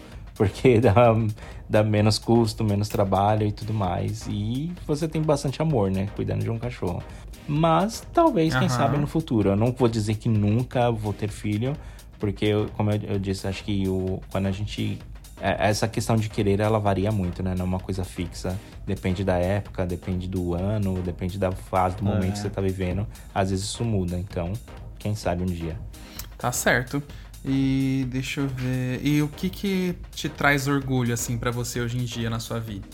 porque <laughs> dá, dá menos custo, menos trabalho e tudo mais. E você tem bastante amor, né, cuidando de um cachorro. Mas talvez, quem Aham. sabe, no futuro. Eu não vou dizer que nunca vou ter filho, porque, como eu, eu disse, acho que o, quando a gente é, essa questão de querer, ela varia muito, né? Não é uma coisa fixa. Depende da época, depende do ano, depende da fase, do momento que você tá vivendo. Às vezes isso muda, então, quem sabe um dia. Tá certo. E deixa eu ver. E o que que te traz orgulho, assim, pra você hoje em dia na sua vida?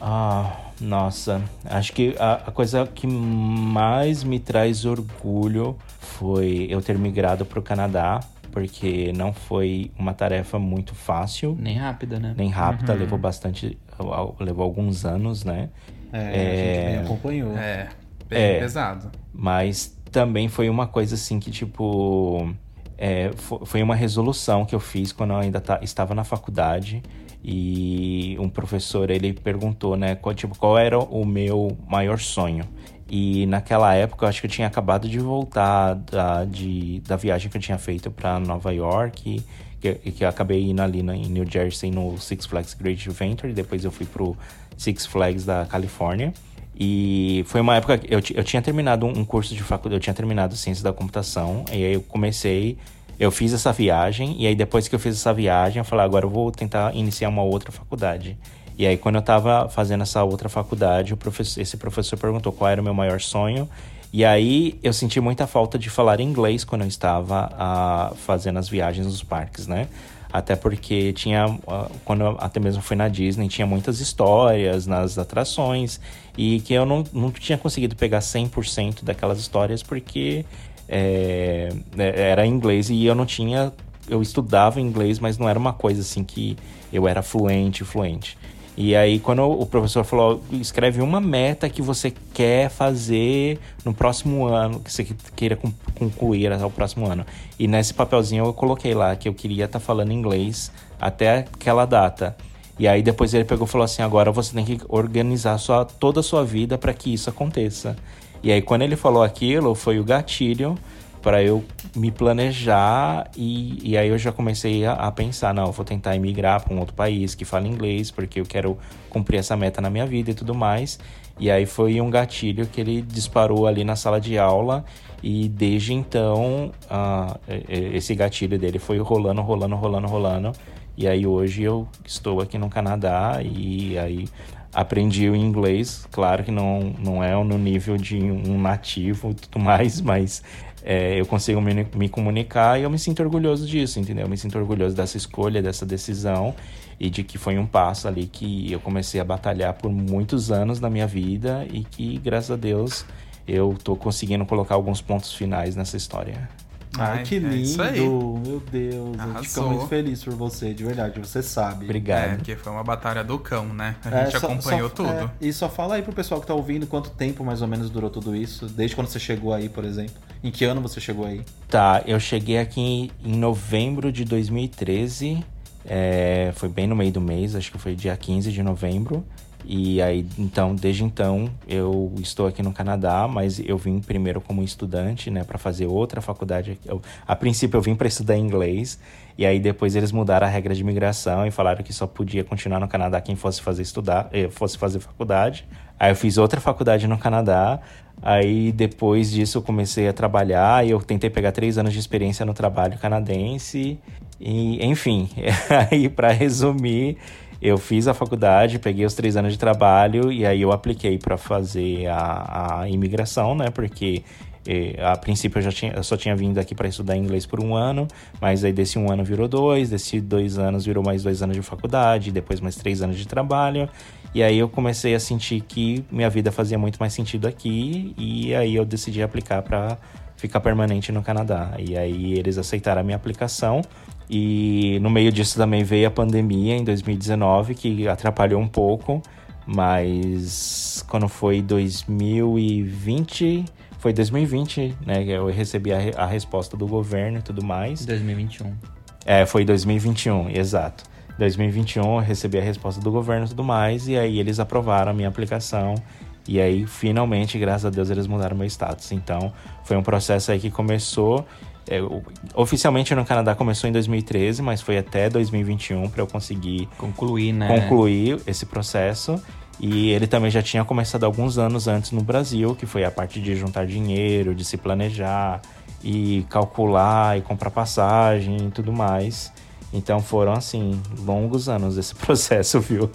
Ah, nossa. Acho que a, a coisa que mais me traz orgulho foi eu ter migrado pro Canadá, porque não foi uma tarefa muito fácil. Nem rápida, né? Nem rápida, levou bastante. Levou alguns anos, né? É, a gente bem acompanhou. É, bem É. pesado. Mas também foi uma coisa assim que, tipo. É, fo- foi uma resolução que eu fiz quando eu ainda ta- estava na faculdade. E um professor, ele perguntou, né, qual, tipo, qual era o meu maior sonho. E naquela época, eu acho que eu tinha acabado de voltar da, de, da viagem que eu tinha feito para Nova York. Que, que eu acabei indo ali na, em New Jersey no Six Flags Great Adventure. Depois eu fui pro Six Flags da Califórnia. E foi uma época que eu, eu tinha terminado um curso de faculdade, eu tinha terminado ciência da computação, e aí eu comecei, eu fiz essa viagem, e aí depois que eu fiz essa viagem, eu falei, agora eu vou tentar iniciar uma outra faculdade. E aí quando eu tava fazendo essa outra faculdade, professor, esse professor perguntou qual era o meu maior sonho, e aí eu senti muita falta de falar inglês quando eu estava ah, fazendo as viagens nos parques, né? Até porque tinha, ah, quando eu até mesmo fui na Disney, tinha muitas histórias nas atrações e que eu não, não tinha conseguido pegar 100% daquelas histórias porque é, era em inglês e eu não tinha. Eu estudava inglês, mas não era uma coisa assim que eu era fluente, fluente. E aí, quando o professor falou, escreve uma meta que você quer fazer no próximo ano, que você queira con- concluir até o próximo ano. E nesse papelzinho eu coloquei lá que eu queria estar falando inglês até aquela data. E aí depois ele pegou e falou assim: agora você tem que organizar sua, toda a sua vida para que isso aconteça. E aí quando ele falou aquilo, foi o gatilho para eu me planejar e, e aí eu já comecei a, a pensar, não, vou tentar emigrar para um outro país que fala inglês, porque eu quero cumprir essa meta na minha vida e tudo mais. E aí foi um gatilho que ele disparou ali na sala de aula e desde então e- esse gatilho dele foi rolando, rolando, rolando, rolando. E aí hoje eu estou aqui no Canadá e aí aprendi o inglês, claro que não, não é no nível de um nativo e tudo mais, mas é, eu consigo me, me comunicar e eu me sinto orgulhoso disso, entendeu? Eu me sinto orgulhoso dessa escolha, dessa decisão e de que foi um passo ali que eu comecei a batalhar por muitos anos na minha vida e que, graças a Deus, eu tô conseguindo colocar alguns pontos finais nessa história. Ai, Ai, que é lindo! isso aí. Meu Deus, eu Arrasou. fico muito feliz por você, de verdade, você sabe. É, Obrigado. porque foi uma batalha do cão, né? A É, gente só- acompanhou só- tudo. é, e só fala aí pro pessoal que tá ouvindo quanto tempo mais ou menos durou tudo isso, desde quando você chegou aí, por exemplo. Em que ano você chegou aí? Tá, eu cheguei aqui em novembro de 2013. é, foi bem no meio do mês, acho que foi dia 15 de novembro. E aí, então, desde então, eu estou aqui no Canadá, mas eu vim primeiro como estudante, né, para fazer outra faculdade. Eu, a princípio, eu vim para estudar inglês, e aí depois eles mudaram a regra de imigração e falaram que só podia continuar no Canadá quem fosse fazer estudar, eh, fosse fazer faculdade. Aí eu fiz outra faculdade no Canadá. Aí depois disso eu comecei a trabalhar e eu tentei pegar três anos de experiência no trabalho canadense. E, enfim, <laughs> aí para resumir, eu fiz a faculdade, peguei os três anos de trabalho e aí eu apliquei para fazer a, a imigração, né? Porque eh, a princípio eu já tinha, eu só tinha vindo aqui para estudar inglês por um ano, mas aí desse um ano virou dois, desse dois anos virou mais dois anos de faculdade, depois mais três anos de trabalho. E aí eu comecei a sentir que minha vida fazia muito mais sentido aqui e aí eu decidi aplicar para ficar permanente no Canadá. E aí eles aceitaram a minha aplicação. E no meio disso também veio a pandemia em 2019, que atrapalhou um pouco, mas quando foi 2020, foi 2020, né, que eu recebi a, a resposta do governo e tudo mais. 2021. É, foi 2021, exato. 2021 eu recebi a resposta do governo e tudo mais, e aí eles aprovaram a minha aplicação. E aí, finalmente, graças a Deus, eles mudaram meu status. Então, foi um processo aí que começou. é, oficialmente no Canadá começou em 2013, mas foi até 2021 para eu conseguir Concluir, né? concluir esse processo. E ele também já tinha começado alguns anos antes no Brasil, que foi a parte de juntar dinheiro, de se planejar e calcular e comprar passagem e tudo mais. Então foram assim, longos anos esse <laughs> processo, viu?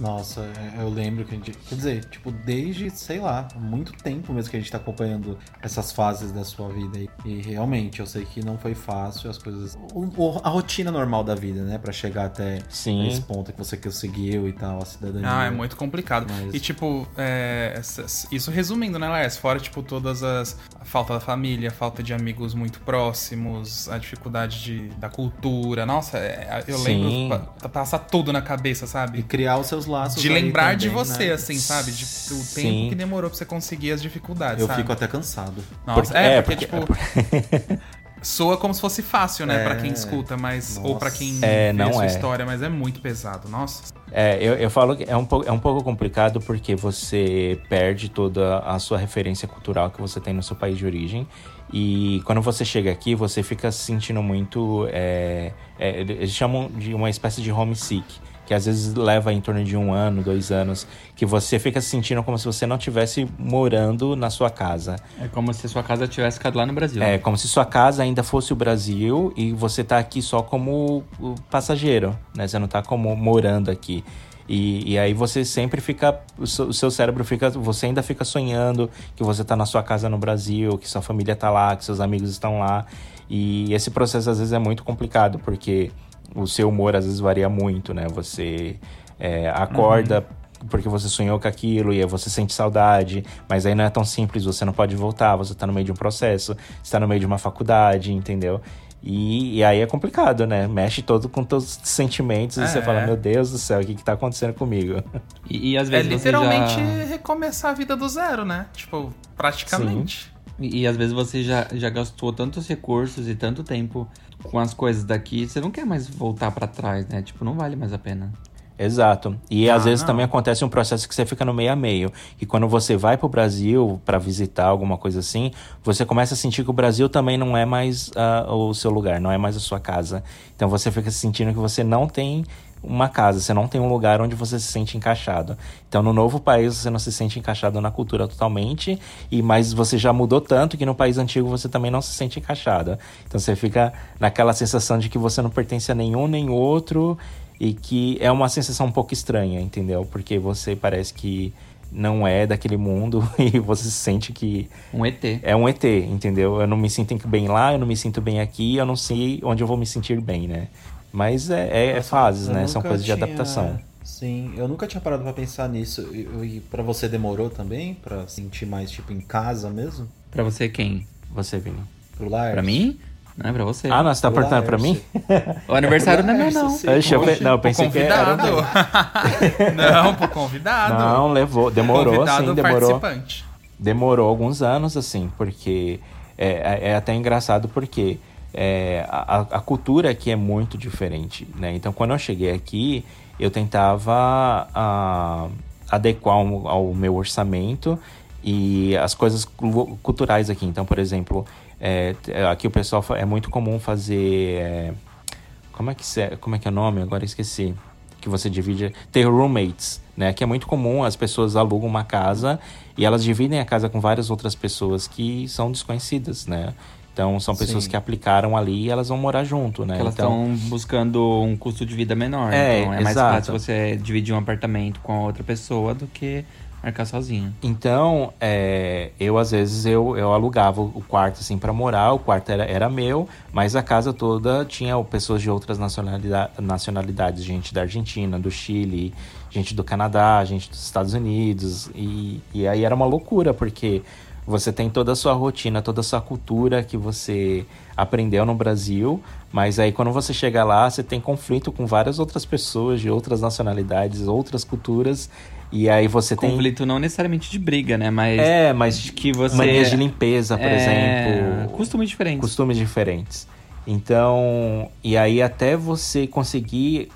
Nossa, é, eu lembro que a gente. Quer dizer, tipo, desde, sei lá, muito tempo mesmo que a gente tá acompanhando essas fases da sua vida aí. E realmente, eu sei que não foi fácil as coisas. o- o- a rotina normal da vida, né? Pra chegar até Sim. esse ponto que você conseguiu e tal, a cidadania. Ah, é muito complicado. Mas- E, tipo, é, essas- isso resumindo, né, Laércio? Fora, tipo, todas as... A falta da família, a falta de amigos muito próximos, a dificuldade de, da cultura. Nossa, é, eu Sim. lembro... pa- Passa tudo na cabeça, E sabe? criar os seus laços. De lembrar de também, você, né? assim, sabe? De, do Sim. tempo que demorou pra você conseguir as dificuldades, Eu sabe? fico até cansado. Nossa, Porque- é, é, porque, porque- tipo... <laughs> Soa como se fosse fácil, né, É. Pra quem escuta, mas... Ou pra Nossa. quem É, vê não a sua é. história, mas é muito pesado. Nossa. É, eu, eu falo que é um, pouco, é um pouco complicado porque você perde toda a sua referência cultural que você tem no seu país de origem. E quando você chega aqui, você fica se sentindo muito. é, é, eles chamam de uma espécie de homesick. Que às vezes leva em torno de um ano, dois anos. Que você fica se sentindo como se você não estivesse morando na sua casa. É como se sua casa tivesse ficado lá no Brasil. É como se sua casa ainda fosse o Brasil e você tá aqui só como passageiro, né? Você não tá como morando aqui. E, e aí você sempre fica, o seu, o seu cérebro fica, você ainda fica sonhando que você tá na sua casa no Brasil, que sua família tá lá, que seus amigos estão lá. E esse processo às vezes é muito complicado, porque o seu humor às vezes varia muito, né? Você é, acorda porque você sonhou com aquilo e aí você sente saudade, mas aí não é tão simples, você não pode voltar, você tá no meio de um processo, você tá no meio de uma faculdade, entendeu? E, e aí é complicado, né? Mexe todo com teus sentimentos e É. você fala, meu Deus do céu, o que que tá acontecendo comigo? E, e às É vezes você literalmente já... recomeçar a vida do zero, né? Tipo, praticamente. E, e às vezes você já, já gastou tantos recursos e tanto tempo com as coisas daqui, você não quer mais voltar pra trás, né? Tipo, não vale mais a pena. Exato. E Ah, às vezes não. também acontece um processo que você fica no meio a meio. E quando você vai pro Brasil para visitar alguma coisa assim, você começa a sentir que o Brasil também não é mais ah, o seu lugar, não é mais a sua casa. Então você fica sentindo que você não tem uma casa, você não tem um lugar onde você se sente encaixado. Então no novo país você não se sente encaixado na cultura totalmente, e mas você já mudou tanto que no país antigo você também não se sente encaixado. Então você fica naquela sensação de que você não pertence a nenhum nem outro e que é uma sensação um pouco estranha, entendeu? Porque você parece que não é daquele mundo <laughs> e você sente que Um ET. é um ET, entendeu? Eu não me sinto bem lá, eu não me sinto bem aqui, eu não sei onde eu vou me sentir bem, né? Mas é, é- é Nossa, fases, eu né? São coisas de tinha- adaptação. Sim, eu nunca tinha parado pra pensar nisso. E, e para você demorou também Pra sentir mais tipo em casa mesmo? Pra você quem? Você, Vini. Pro lar? Pra mim? Não é pra você. Ah, não, você tá Pro perguntando pra mim? O aniversário não é meu, não. Sim, Deixa eu. Não, eu pensei que era. convidado. <laughs> não, pro convidado. Não, levou. Demorou, convidado sim, demorou. participante. demorou alguns anos, assim, porque é, é- é até engraçado porque é, a, a cultura aqui é muito diferente, né? Então, quando eu cheguei aqui, eu tentava ah, adequar ao, ao meu orçamento e as coisas cu- culturais aqui. Então, por exemplo, é, aqui o pessoal é muito comum fazer... é, como é que como é que é o nome? Agora esqueci. Que você divide ter roommates, né? Que é muito comum as pessoas alugam uma casa e elas dividem a casa com várias outras pessoas que são desconhecidas, né? Então são pessoas Sim. que aplicaram ali e elas vão morar junto, né? Porque elas então, estão buscando um custo de vida menor. É, então é mais exato. fácil você dividir um apartamento com a outra pessoa do que marcar sozinho. Então, é, eu às vezes eu, eu alugava o quarto assim para morar, o quarto era, era meu, mas a casa toda tinha pessoas de outras nacionalidade, nacionalidades, gente da Argentina, do Chile, gente do Canadá, gente dos Estados Unidos, e, e aí era uma loucura, porque você tem toda a sua rotina, toda a sua cultura que você aprendeu no Brasil, mas aí quando você chega lá, você tem conflito com várias outras pessoas de outras nacionalidades, outras culturas, e aí você tem Conflito não necessariamente de briga, né? Mas é, mas de que você. manias de limpeza, por é, exemplo, Costumes diferentes. costumes diferentes. Então, e aí até você conseguir,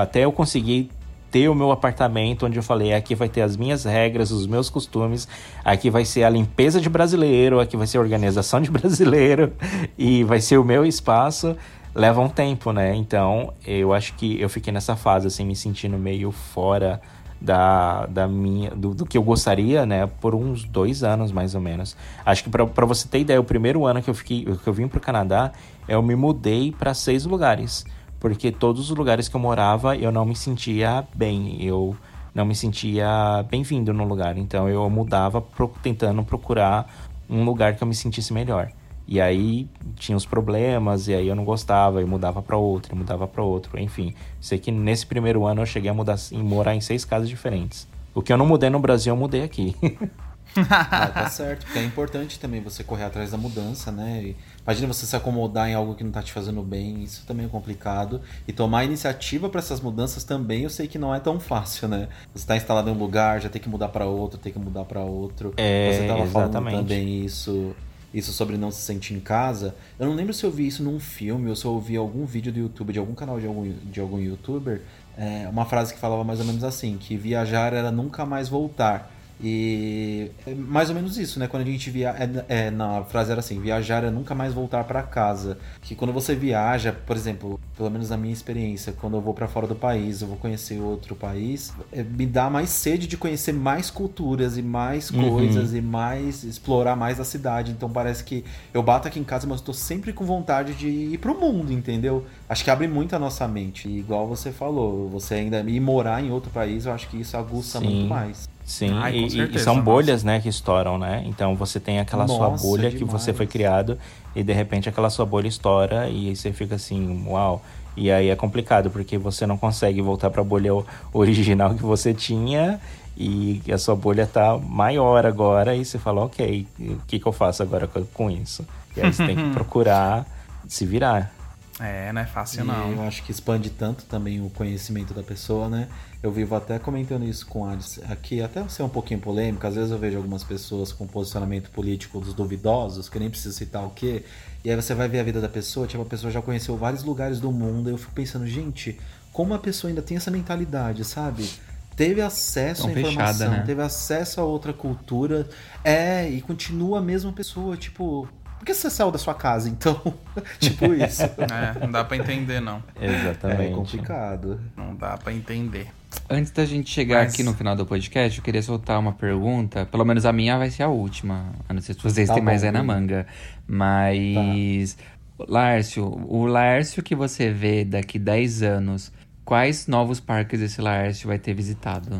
até eu conseguir ter o meu apartamento onde eu falei, aqui vai ter as minhas regras, os meus costumes, aqui vai ser a limpeza de brasileiro, aqui vai ser a organização de <laughs> brasileiro e vai ser o meu espaço. Leva um tempo, né? Então, eu acho que eu fiquei nessa fase assim, me sentindo meio fora da, da minha do, do que eu gostaria, né, por uns dois anos mais ou menos. Acho que para você ter ideia, o primeiro ano que eu fiquei, que eu vim pro Canadá, eu me mudei para seis lugares, porque todos os lugares que eu morava eu não me sentia bem, eu não me sentia bem-vindo no lugar. Então eu mudava pro, tentando procurar um lugar que eu me sentisse melhor. E aí tinha os problemas, e aí eu não gostava, e mudava para outro, e mudava para outro, enfim. Sei que nesse primeiro ano eu cheguei a mudar, em morar em seis casas diferentes. O que eu não mudei no Brasil, eu mudei aqui. <laughs> Ah, tá certo, porque é importante também você correr atrás da mudança, né? E imagina você se acomodar em algo que não tá te fazendo bem, isso também é complicado. E tomar iniciativa para essas mudanças também, eu sei que não é tão fácil, né? Você tá instalado em um lugar, já tem que mudar para outro, tem que mudar para outro. É, você tava falando também isso, isso sobre não se sentir em casa. Eu não lembro se eu vi isso num filme ou se eu ouvi algum vídeo do YouTube, de algum canal de algum, de algum youtuber, é, uma frase que falava mais ou menos assim, que viajar era nunca mais voltar. E é mais ou menos isso, né? Quando a gente viaja. É, é, na frase era assim: viajar é nunca mais voltar para casa. Que quando você viaja, por exemplo, pelo menos na minha experiência, quando eu vou para fora do país, eu vou conhecer outro país, é, me dá mais sede de conhecer mais culturas e mais Uhum. coisas e mais. explorar mais a cidade. Então parece que eu bato aqui em casa, mas eu tô sempre com vontade de ir pro mundo, entendeu? Acho que abre muito a nossa mente. E igual você falou, você ainda ir morar em outro país, eu acho que isso aguça Sim. muito mais. Sim, Ai, e- e, e certeza, são nossa. bolhas, né, que estouram, né? Então você tem aquela sua Nossa, bolha que demais. você foi criado e de repente aquela sua bolha estoura e você fica assim, uau. E aí é complicado porque você não consegue voltar para a bolha original que você tinha e a sua bolha tá maior agora e você fala, ok, o que, que eu faço agora com, com isso? E aí você tem que <laughs> procurar se virar. É, não é fácil E não. eu acho que expande tanto também o conhecimento da pessoa, né? Eu vivo até comentando isso com a Alice. Aqui, até ser um pouquinho polêmico, às vezes eu vejo algumas pessoas com posicionamento político dos duvidosos, que eu nem preciso citar o quê. E aí você vai ver a vida da pessoa, tipo, a pessoa já conheceu vários lugares do mundo, e eu fico pensando, gente, como a pessoa ainda tem essa mentalidade, sabe? Teve acesso Tão à informação, fechada, né? teve acesso a outra cultura, é, e continua a mesma pessoa, tipo. Por que você saiu da sua casa, então? <laughs> tipo isso. É, não dá pra entender, não. Exatamente. É complicado. Não dá pra entender. Antes da gente chegar Mas- aqui no final do podcast, eu queria soltar uma pergunta. Pelo menos a minha vai ser a última. A não sei se vocês Tá têm mais bom, aí na manga. Mas. Lárcio, o Lárcio que você vê daqui 10 anos, quais novos parques esse Lárcio vai ter visitado?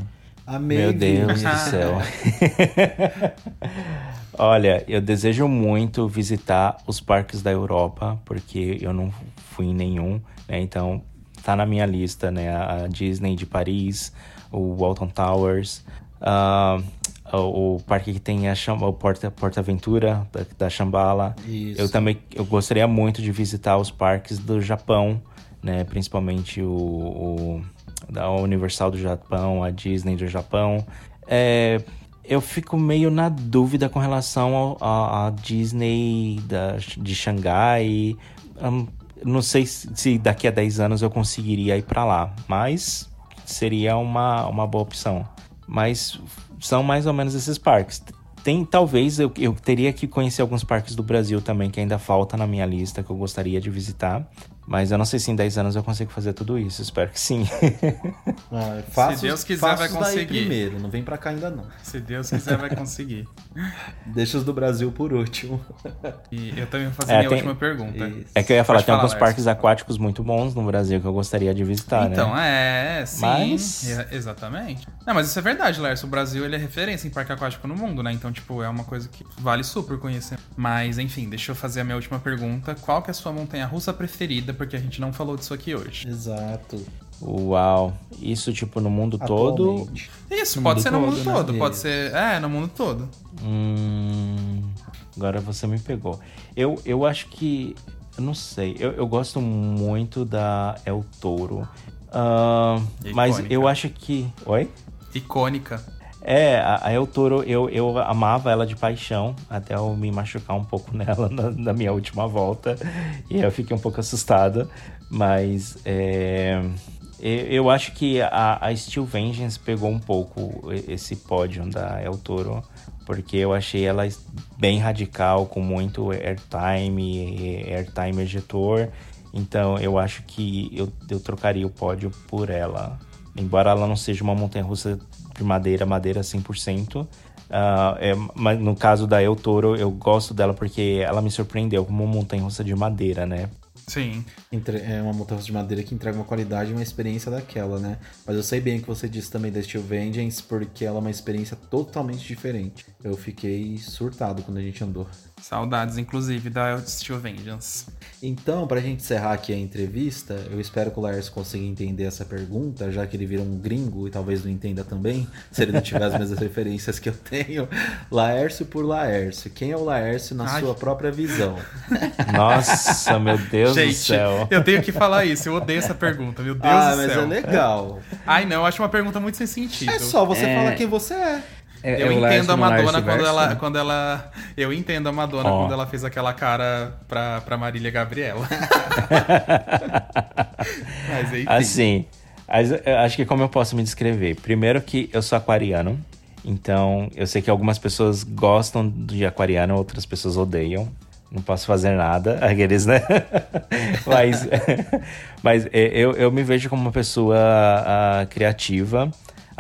Meu Deus do <laughs> céu. Olha, eu desejo muito visitar os parques da Europa, porque eu não fui em nenhum, né? Então, tá na minha lista, né? A Disney de Paris, o Walton Towers, ah, o, parque que tem a o Porta, Porta Aventura da, da Shambhala. Isso. Eu também eu gostaria muito de visitar os parques do Japão, né? Principalmente o, o da Universal do Japão, a Disney do Japão. É, eu fico meio na dúvida com relação à Disney da, de Xangai. Hum, não sei se se daqui a 10 anos eu conseguiria ir para lá, mas seria uma, uma boa opção. Mas são mais ou menos esses parques. Tem, talvez eu, eu teria que conhecer alguns parques do Brasil também, que ainda falta na minha lista, que eu gostaria de visitar. Mas eu não sei se em 10 anos eu consigo fazer tudo isso. Espero que sim. <laughs> Ah, faça os- Deus quiser, vai conseguir. primeiro, não vem pra cá ainda não. Se Deus quiser, vai conseguir. <laughs> Deixa os do Brasil por último. <laughs> E eu também vou fazer É, minha tem- última pergunta. Isso. É que eu ia falar, Pode tem falar, alguns parques aquáticos muito bons no Brasil que eu gostaria de visitar, Então, né? é, sim. Mas- é, exatamente. Não, mas isso é verdade, Lércio. O Brasil ele é referência em parque aquático no mundo, né? Então, tipo, é uma coisa que vale super conhecer. Mas, enfim, deixa eu fazer a minha última pergunta. Qual que é a sua montanha russa preferida? Porque a gente não falou disso aqui hoje. Exato. Uau. Isso, tipo, no mundo todo. Isso, No pode mundo ser no mundo todo, né? todo. Pode ser. É, no mundo todo. Hum, agora você me pegou. Eu, eu acho que. Eu não sei. Eu, eu gosto muito da El Toro. Ah, mas eu acho que. Oi? Icônica. É, a, El Toro, eu, eu amava ela de paixão, até eu me machucar um pouco <laughs> nela na, na minha última volta. E eu fiquei um pouco assustado. Mas é, eu, acho que a, a Steel Vengeance pegou um pouco esse pódio da El Toro. Porque eu achei ela bem radical, com muito airtime, airtime ejetor. Então eu acho que eu, eu trocaria o pódio por ela. Embora ela não seja uma montanha russa de madeira, madeira 100%. ah, é, mas no caso da El Toro, eu gosto dela porque ela me surpreendeu como uma montanha russa de madeira, né? Sim. Entre- É uma montanha de madeira que entrega uma qualidade e uma experiência daquela, né? Mas eu sei bem o que você disse também da Steel Vengeance, porque ela é uma experiência totalmente diferente. Eu fiquei surtado quando a gente andou. Saudades, inclusive, da Steel Vengeance. Então, pra gente encerrar aqui a entrevista, eu espero que o Laércio consiga entender essa pergunta, já que ele vira um gringo e talvez não entenda também, se ele não tiver as mesmas <laughs> referências que eu tenho. Laércio por Laércio. Quem é o Laércio na Ai. sua própria visão? <laughs> Nossa, meu Deus do Gente, céu. eu tenho que falar isso. Eu odeio essa pergunta. Meu Deus ah, do mas céu. é legal. Ai, não, eu acho uma pergunta muito sem sentido. É só você É. falar quem você é. É, Eu é entendo a Madonna quando verso, ela, né? quando ela. Eu entendo a Madonna Ó. quando ela fez aquela cara pra, pra Marília Gabriela. <laughs> Mas enfim. Assim, acho que como eu posso me descrever? Primeiro que eu sou aquariano, então eu sei que algumas pessoas gostam de aquariano, outras pessoas odeiam. Não posso fazer nada, <laughs> aqueles, né? <laughs> mas mas é, eu, eu me vejo como uma pessoa ah, criativa.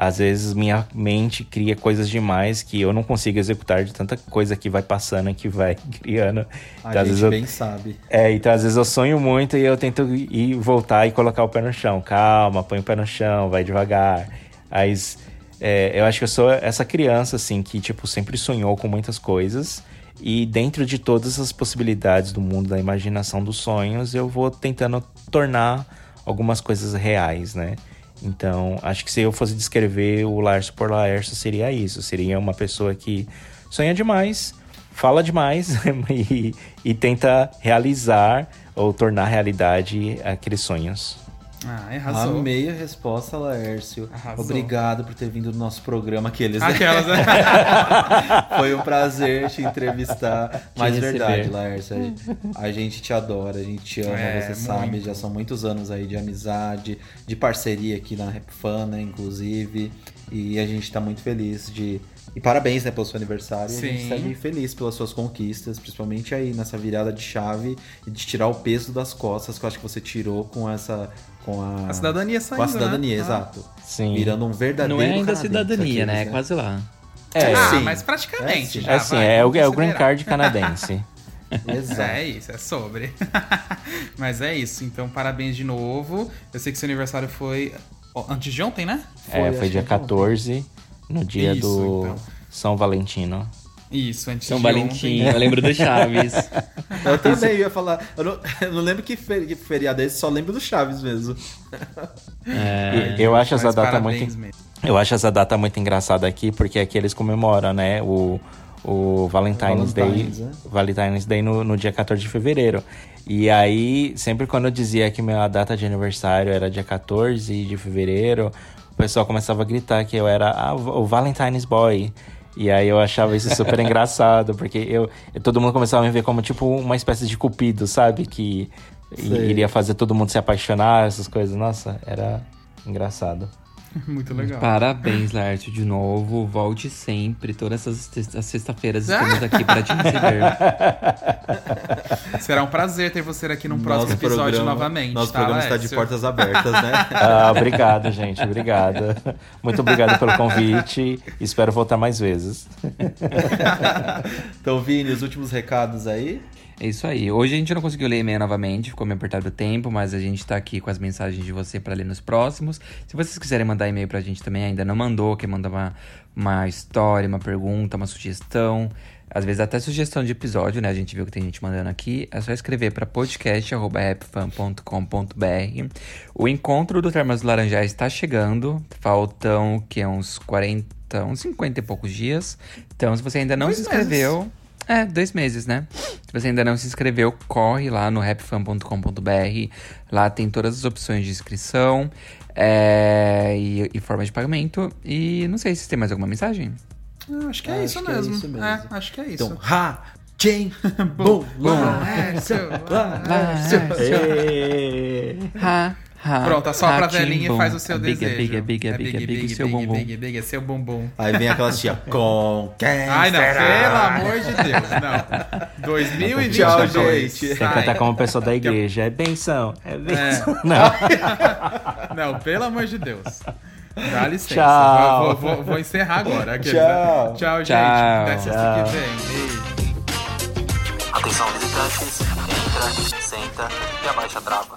Às vezes minha mente cria coisas demais que eu não consigo executar de tanta coisa que vai passando, que vai <laughs> criando. A Então, às gente vezes eu- bem sabe. é, então às vezes eu sonho muito e eu tento ir voltar e colocar o pé no chão. Calma, põe o pé no chão, vai devagar. Mas é, eu acho que eu sou essa criança, assim, que, tipo, sempre sonhou com muitas coisas. E dentro de todas as possibilidades do mundo da imaginação dos sonhos, eu vou tentando tornar algumas coisas reais, né? Então, acho que se eu fosse descrever o Lárcio por Laércio, seria isso. Seria uma pessoa que sonha demais, fala demais <laughs> e, e tenta realizar ou tornar realidade aqueles sonhos. Ah, arrasou. Amei a resposta, Laércio. Arrasou. Obrigado por ter vindo no nosso programa. Aqueles, né? Aquelas, né? <laughs> Foi um prazer te entrevistar. Mas receber. verdade, Laércio, a gente- te adora, a gente te ama, É, você sabe. muito. Já são muitos anos aí de amizade, de parceria aqui na Rap Fan, né, inclusive. E a gente tá muito feliz de. E parabéns, né, pelo seu aniversário. A gente Sim. segue feliz pelas suas conquistas, principalmente aí nessa virada de chave e de tirar o peso das costas, que eu acho que você tirou com essa. Com a, A cidadania Com saindo, a cidadania, né? exato. Sim. Virando um verdadeiro. Não é ainda canadense cidadania, né? É aqueles, quase lá. É, ah, sim. mas praticamente. É, sim. já, É assim, vai, é, o, é o green card canadense. <laughs> Exato. É isso, é sobre. <laughs> Mas é isso. Então, parabéns de novo. Eu sei que seu aniversário foi Antes de ontem, né? é, foi dia que ontem. 14, no dia Isso, do então. São Valentino. Isso, antes São de Valentim, ontem. eu lembro do Chaves. <laughs> Eu também ia falar. Eu não, eu não lembro que, fe- que feriado é esse, só lembro do Chaves mesmo. É, E eu acho essa data muito. mesmo. Eu acho essa data muito engraçada aqui, porque aqui eles comemoram, né? O, o Valentine's, Valentine's, Day. né? Valentine's Day no, no dia 14 de fevereiro. E aí, sempre quando eu dizia que minha data de aniversário era dia 14 de fevereiro, pessoal começava a gritar que eu era ah, o Valentine's Boy. E aí eu achava isso super <laughs> engraçado, porque eu, todo mundo começava a me ver como tipo uma espécie de cupido, sabe? Que Sei. iria fazer todo mundo se apaixonar, essas coisas. Nossa, era engraçado. <laughs> Muito legal. Parabéns, Laércio, de novo. Volte sempre. Todas as sexta- as sexta-feiras <laughs> estamos aqui para te receber. Será um prazer ter você aqui num próximo Nosso episódio programa- novamente. Nosso tá, programa está de portas abertas, né? <laughs> Ah, obrigado, gente. Obrigado. Muito obrigado pelo convite. Espero voltar mais vezes. então, Vini, os últimos recados aí. É isso aí. Hoje a gente não conseguiu ler e-mail novamente, ficou meio apertado o tempo, mas a gente tá aqui com as mensagens de você para ler nos próximos. Se vocês quiserem mandar e-mail pra gente também, ainda não mandou, quer mandar uma, uma história, uma pergunta, uma sugestão, às vezes até sugestão de episódio, né? A gente viu que tem gente mandando aqui. É só escrever para podcast.rapfan.com.br. O encontro do Termas Laranjais está chegando. Faltam o quê? Uns 40, uns 50 e poucos dias. Então, se você ainda não Dois se inscreveu. É, dois meses, né? Se você ainda não se inscreveu, corre lá no rapfan.com.br. Lá tem todas as opções de inscrição é, e, e forma de pagamento. E não sei se tem mais alguma mensagem. Ah, acho que é, Acho isso, que é mesmo. isso mesmo. É, acho que é isso. Então, ha, Jane, <laughs> bom, Laércio, <laughs> <laughs> Ha, Pronto, assopra a ha, velhinha e faz o seu A biga, desejo. Biga, biga, É biga, big, biga, big, seu big, bumbum. big, big, seu bumbum. Aí vem aquela tia, <laughs> com quem Ai, não, será? pelo amor de Deus, não. <laughs> 2022. Tchau, gente. Tem que cantar como pessoa da igreja. É benção. É benção. <laughs> Não. Não, pelo amor de Deus. Dá licença. Tchau. Vou, vou- vou encerrar agora. aqueles, Tchau. né? Tchau, gente. Tchau. Até sexta que vem. Beijo. Atenção visitantes, entra, senta e abaixa a trava.